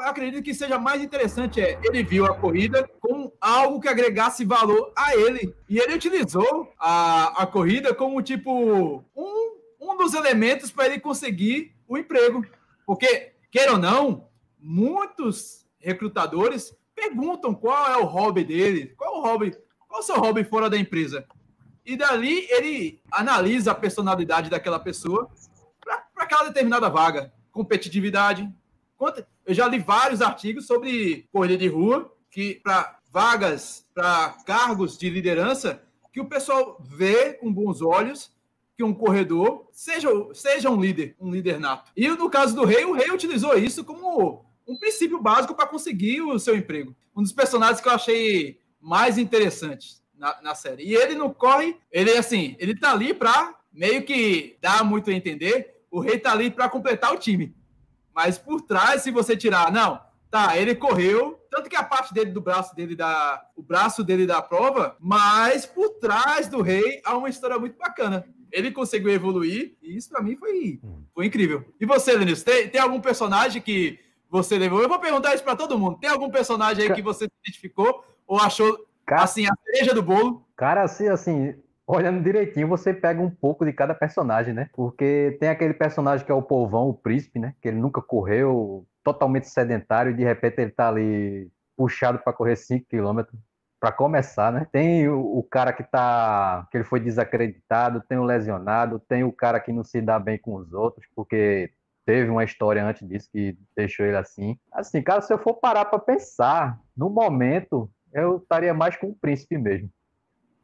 acredito que seja mais interessante é ele viu a corrida como algo que agregasse valor a ele. E ele utilizou a, a corrida como tipo um, um dos elementos para ele conseguir o emprego. Porque queira ou não muitos recrutadores perguntam qual é o hobby dele qual é o hobby qual é o seu hobby fora da empresa. E dali ele analisa a personalidade daquela pessoa para aquela determinada vaga competitividade. Eu já li vários artigos sobre corrida de rua, que para vagas, para cargos de liderança, que o pessoal vê com bons olhos que um corredor seja, seja um líder, um líder nato. E no caso do rei, o rei utilizou isso como um princípio básico para conseguir o seu emprego. Um dos personagens que eu achei mais interessantes na, na série. E ele não corre, ele assim, ele tá ali para meio que dar muito a entender, o rei tá ali para completar o time. Mas por trás, se você tirar, não, tá, ele correu, tanto que a parte dele do braço dele da o braço dele da prova, mas por trás do rei há uma história muito bacana. Ele conseguiu evoluir e isso para mim foi, foi incrível. E você, Denilson, tem, tem algum personagem que você levou? Eu vou perguntar isso para todo mundo. Tem algum personagem aí que você se identificou ou achou Cara, assim, a cereja do bolo. Cara, assim, assim, olhando direitinho, você pega um pouco de cada personagem, né? Porque tem aquele personagem que é o povão, o príncipe, né? Que ele nunca correu, totalmente sedentário, e de repente ele tá ali puxado para correr 5 km para começar, né? Tem o, o, cara que tá que ele foi desacreditado, tem o lesionado, tem o cara que não se dá bem com os outros, porque teve uma história antes disso que deixou ele assim. Assim, cara, se eu for parar para pensar, no momento eu estaria mais com o príncipe mesmo.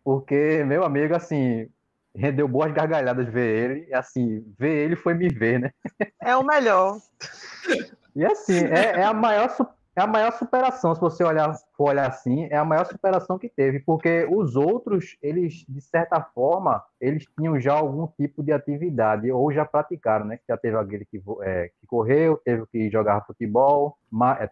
Porque, meu amigo, assim, rendeu boas gargalhadas ver ele. E, assim, ver ele foi me ver, né? É o melhor. E assim, é, é, a maior, é a maior superação, se você olhar, for olhar assim, é a maior superação que teve, porque os outros, eles, de certa forma, eles tinham já algum tipo de atividade, ou já praticaram, né? Já teve aquele que, é, que correu, teve que jogava futebol,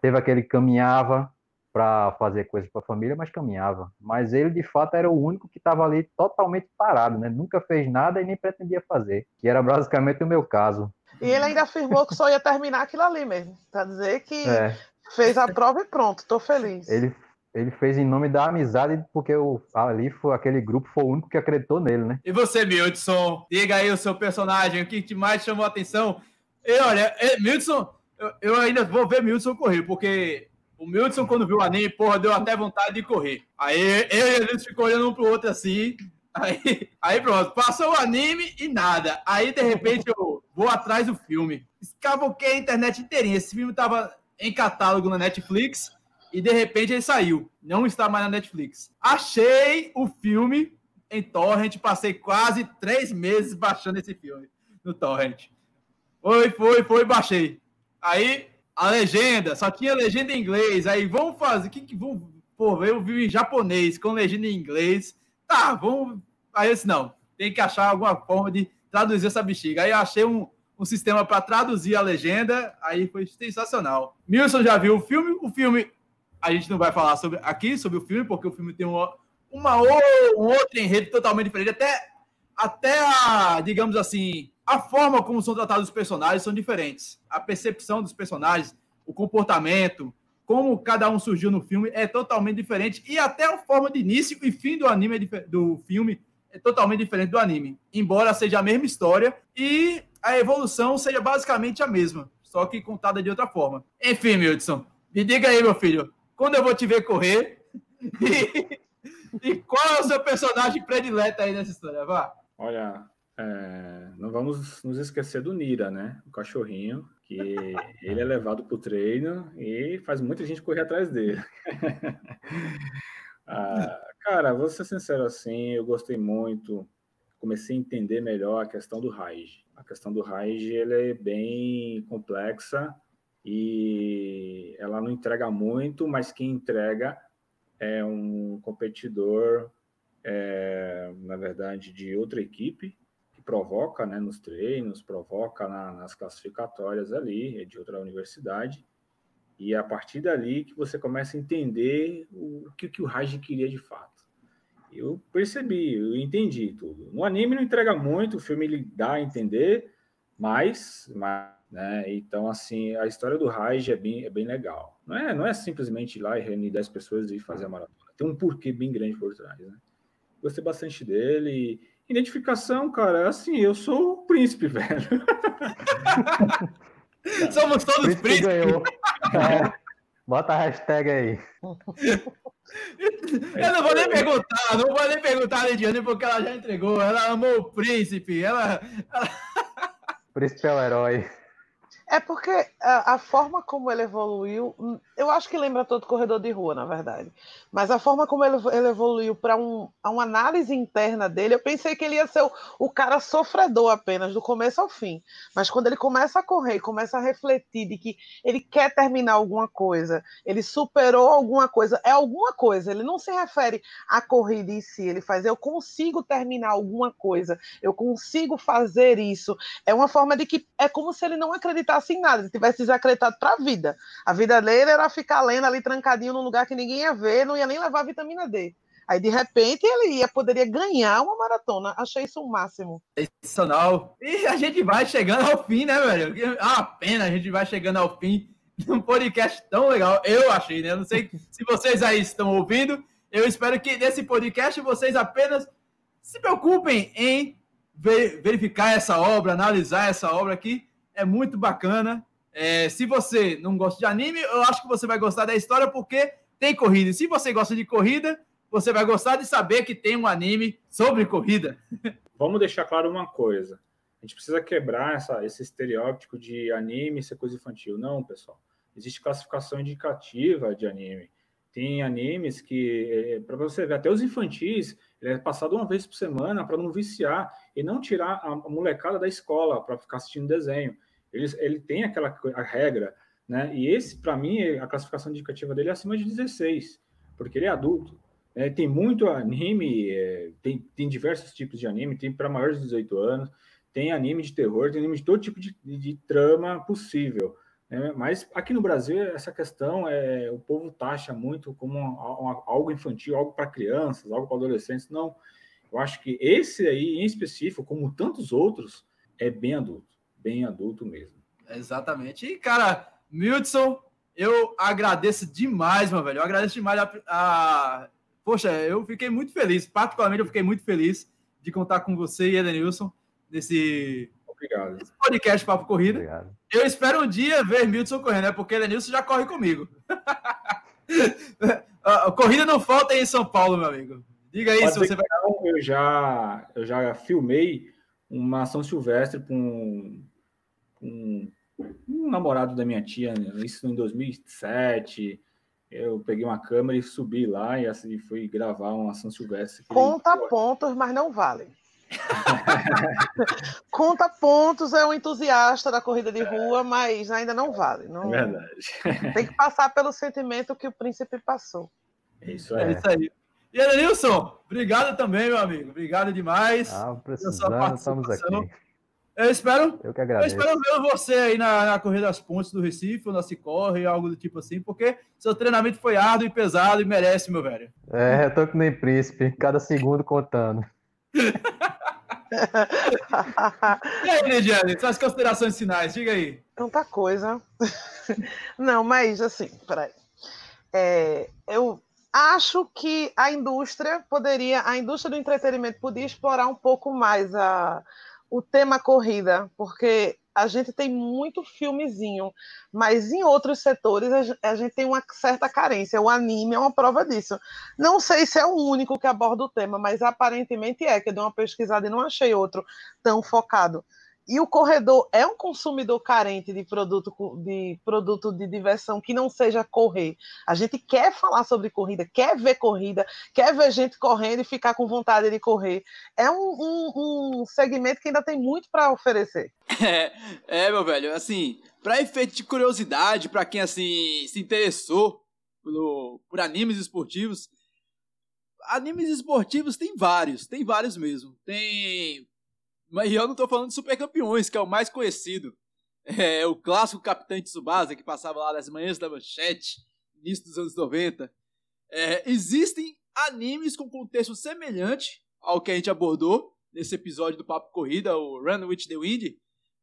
teve aquele que caminhava, para fazer coisas para a família, mas caminhava. Mas ele, de fato, era o único que estava ali totalmente parado, né? Nunca fez nada e nem pretendia fazer, que era basicamente o meu caso. E ele ainda afirmou que só ia terminar aquilo ali mesmo, para dizer que é. fez a prova e pronto, estou feliz. Ele, ele fez em nome da amizade, porque o, ali foi, aquele grupo foi o único que acreditou nele, né? E você, Mildson, diga aí o seu personagem, o que mais chamou a atenção? E olha, Mildson, eu, eu ainda vou ver Mildson correr, porque o Mildson, quando viu o anime, porra, deu até vontade de correr. Aí eu e eles ficou olhando um pro outro assim. Aí, aí pronto, passou o anime e nada. Aí, de repente, eu vou atrás do filme. Escavoquei a internet inteirinha. Esse filme tava em catálogo na Netflix e de repente ele saiu. Não está mais na Netflix. Achei o filme em Torrent, passei quase três meses baixando esse filme no Torrent. Foi, foi, foi, baixei. Aí a legenda, só tinha legenda em inglês. Aí vamos fazer. Que, que vamos, pô, eu vi em japonês com legenda em inglês. Tá, vamos. Aí eu disse, não, tem que achar alguma forma de traduzir essa bexiga. Aí eu achei um, um sistema para traduzir a legenda, aí foi sensacional. Milson já viu o filme, o filme a gente não vai falar sobre aqui sobre o filme, porque o filme tem uma, uma um outro enredo totalmente diferente, até até a, digamos assim, a forma como são tratados os personagens são diferentes. A percepção dos personagens, o comportamento, como cada um surgiu no filme é totalmente diferente e até a forma de início e fim do anime é do filme é totalmente diferente do anime, embora seja a mesma história e a evolução seja basicamente a mesma, só que contada de outra forma. Enfim, Mildson, me diga aí, meu filho, quando eu vou te ver correr e, e qual é o seu personagem predileto aí nessa história? Vá. Olha, é, não vamos nos esquecer do Nira, né? O cachorrinho, que ele é levado para o treino e faz muita gente correr atrás dele. ah, cara, vou ser sincero assim, eu gostei muito. Comecei a entender melhor a questão do Raij. A questão do Raij ele é bem complexa e ela não entrega muito, mas quem entrega é um competidor, é, na verdade, de outra equipe, provoca né, nos treinos, provoca na, nas classificatórias ali, é de outra universidade, e é a partir dali que você começa a entender o, o que, que o Raj queria de fato. Eu percebi, eu entendi tudo. No anime não entrega muito, o filme ele dá a entender, mas, mas né, então assim, a história do Raj é bem, é bem legal. Não é, não é simplesmente ir lá e reunir 10 pessoas e fazer a maratona. Tem um porquê bem grande por trás, né? Gostei bastante dele Identificação, cara, é assim, eu sou o príncipe, velho. Somos todos príncipes. Ganhou. É. Bota a hashtag aí. Eu não vou nem perguntar, não vou nem perguntar a Lidiane, porque ela já entregou. Ela amou o príncipe. Ela. ela... Príncipe é o herói. É porque a, a, forma como ele evoluiu, eu acho que lembra todo corredor de rua, na verdade. Mas a forma como ele, ele evoluiu para um, uma análise interna dele, eu pensei que ele ia ser o, o, cara sofredor apenas, do começo ao fim. Mas quando ele começa a correr, começa a refletir de que ele quer terminar alguma coisa, ele superou alguma coisa, é alguma coisa. Ele não se refere à corrida em si, ele faz, eu consigo terminar alguma coisa, eu consigo fazer isso. É uma forma de que é como se ele não acreditasse acreditasse em nada, ele tivesse desacreditado para a vida. A vida dele era ficar lendo ali trancadinho num lugar que ninguém ia ver, não ia nem levar vitamina D. Aí, de repente, ele ia, poderia ganhar uma maratona. Achei isso o máximo. Sensacional. E a gente vai chegando ao fim, né, velho? É uma pena a gente vai chegando ao fim de um podcast tão legal. Eu achei, né? Não sei se vocês aí estão ouvindo. Eu espero que nesse podcast vocês apenas se preocupem em verificar essa obra, analisar essa obra aqui é muito bacana. É, se você não gosta de anime, eu acho que você vai gostar da história porque tem corrida. E se você gosta de corrida, você vai gostar de saber que tem um anime sobre corrida. Vamos deixar claro uma coisa. A gente precisa quebrar essa, esse estereótipo de anime ser coisa infantil. Não, pessoal. Existe classificação indicativa de anime. Tem animes que, é, para você ver, até os infantis, ele é passado uma vez por semana para não viciar e não tirar a molecada da escola para ficar assistindo desenho. Ele, ele tem aquela a regra, né? E esse, para mim, a classificação indicativa dele é acima de 16, porque ele é adulto. É, tem muito anime, é, tem, tem diversos tipos de anime, tem para maiores de 18 anos, tem anime de terror, tem anime de todo tipo de, de, de trama possível. Né? Mas aqui no Brasil, essa questão é o povo taxa muito como uma, uma, algo infantil, algo para crianças, algo para adolescentes. Não. Eu acho que esse aí, em específico, como tantos outros, é bem adulto bem adulto mesmo. Exatamente. E, cara, Milton, eu agradeço demais, meu velho. Eu agradeço demais a, a... Poxa, eu fiquei muito feliz. Particularmente, eu fiquei muito feliz de contar com você e Edenilson nesse, Obrigado. nesse podcast Papo Corrida. Obrigado. Eu espero um dia ver Milton correndo, né? Porque Edenilson já corre comigo. a corrida não falta aí em São Paulo, meu amigo. Diga aí Pode se você vai. Não, eu já, eu já filmei uma São Silvestre com um, um namorado da minha tia, né? isso em 2007. Eu peguei uma câmera e subi lá e assim fui gravar uma São Silvestre. Conta pontos, mas não vale. Conta pontos, é um entusiasta da corrida de rua, mas ainda não vale. Não... É verdade. Tem que passar pelo sentimento que o príncipe passou. É isso aí. É isso aí. E Edenilson, obrigado também, meu amigo. Obrigado demais. Ah, precisando, estamos aqui. Eu espero, eu, que agradeço. eu espero ver você aí na, na Corrida das Pontes do Recife, ou na Cicorre, algo do tipo assim, porque seu treinamento foi árduo e pesado e merece, meu velho. É, eu tô que nem príncipe, cada segundo contando. e aí, Lidiane, suas considerações finais, diga aí. Tanta coisa. Não, mas assim, peraí. É, eu acho que a indústria poderia, a indústria do entretenimento podia explorar um pouco mais a o tema corrida, porque a gente tem muito filmezinho, mas em outros setores a gente tem uma certa carência. O anime é uma prova disso. Não sei se é o único que aborda o tema, mas aparentemente é, que eu dei uma pesquisada e não achei outro tão focado. E o corredor é um consumidor carente de produto de produto de diversão que não seja correr. A gente quer falar sobre corrida, quer ver corrida, quer ver gente correndo e ficar com vontade de correr. É um, um, um segmento que ainda tem muito para oferecer. É, é, meu velho, assim, para efeito de curiosidade, para quem assim se interessou por, por animes esportivos, animes esportivos tem vários, tem vários mesmo. Tem mas eu não tô falando de Super Campeões, que é o mais conhecido. É o clássico Capitão Tsubasa, que passava lá nas manhãs da manchete, início dos anos 90. É, existem animes com contexto semelhante ao que a gente abordou nesse episódio do Papo Corrida, o Run with the Wind,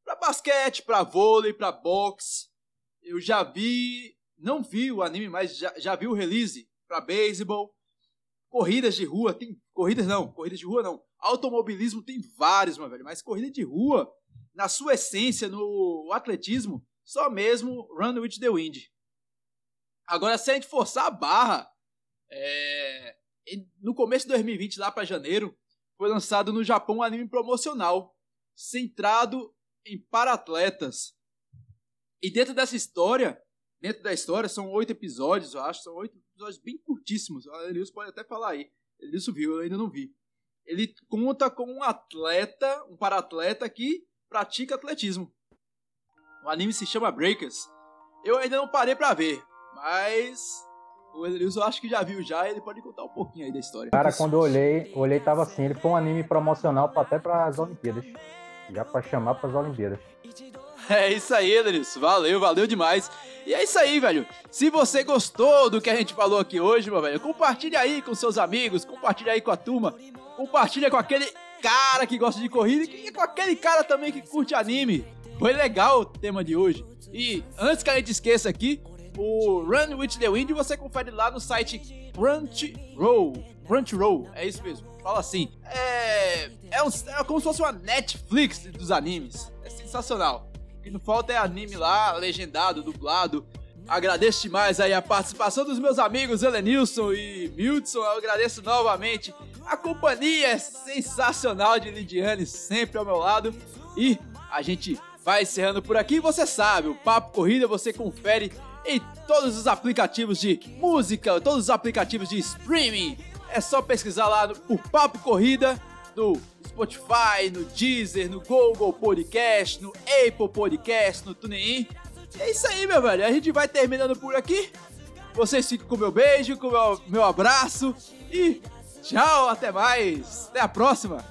para basquete, para vôlei, para boxe. Eu já vi, não vi o anime, mas já, já vi o release para beisebol. Corridas de rua, tem corridas não, corridas de rua não. Automobilismo tem vários, meu velho, mas corrida de rua, na sua essência, no atletismo, só mesmo Run with the Wind. Agora, se a gente forçar a barra, é... no começo de 2020, lá para janeiro, foi lançado no Japão um anime promocional, centrado em para-atletas. E dentro dessa história, dentro da história, são oito episódios, eu acho, são oito episódios bem curtíssimos. O Elius pode até falar aí. Elius viu, eu ainda não vi. Ele conta com um atleta, um para-atleta que pratica atletismo. O anime se chama Breakers. Eu ainda não parei para ver, mas o Edenilson eu acho que já viu já, ele pode contar um pouquinho aí da história. Cara, quando eu olhei, olhei tava assim, ele foi um anime promocional até para as Olimpíadas. Já para chamar para as Olimpíadas. É isso aí, Edenilson. Valeu, valeu demais. E é isso aí, velho. Se você gostou do que a gente falou aqui hoje, meu velho, compartilha aí com seus amigos, compartilha aí com a turma, compartilha com aquele cara que gosta de corrida e com aquele cara também que curte anime. Foi legal o tema de hoje. E antes que a gente esqueça aqui, o Run with the Wind você confere lá no site Crunchyroll. Crunchyroll, é isso mesmo. Fala assim. É, é, um, é como se fosse uma Netflix dos animes. É sensacional. O que não falta é anime lá, legendado, dublado. Agradeço demais aí a participação dos meus amigos Elenilson e Milton. Eu agradeço novamente a companhia sensacional de Lidiane sempre ao meu lado. E a gente vai encerrando por aqui. Você sabe, o Papo Corrida você confere em todos os aplicativos de música, todos os aplicativos de streaming. É só pesquisar lá por Papo Corrida no Spotify, no Deezer, no Google Podcast, no Apple Podcast, no TuneIn. É isso aí, meu velho. A gente vai terminando por aqui. Vocês ficam com meu beijo, com meu, meu abraço e tchau, até mais. Até a próxima.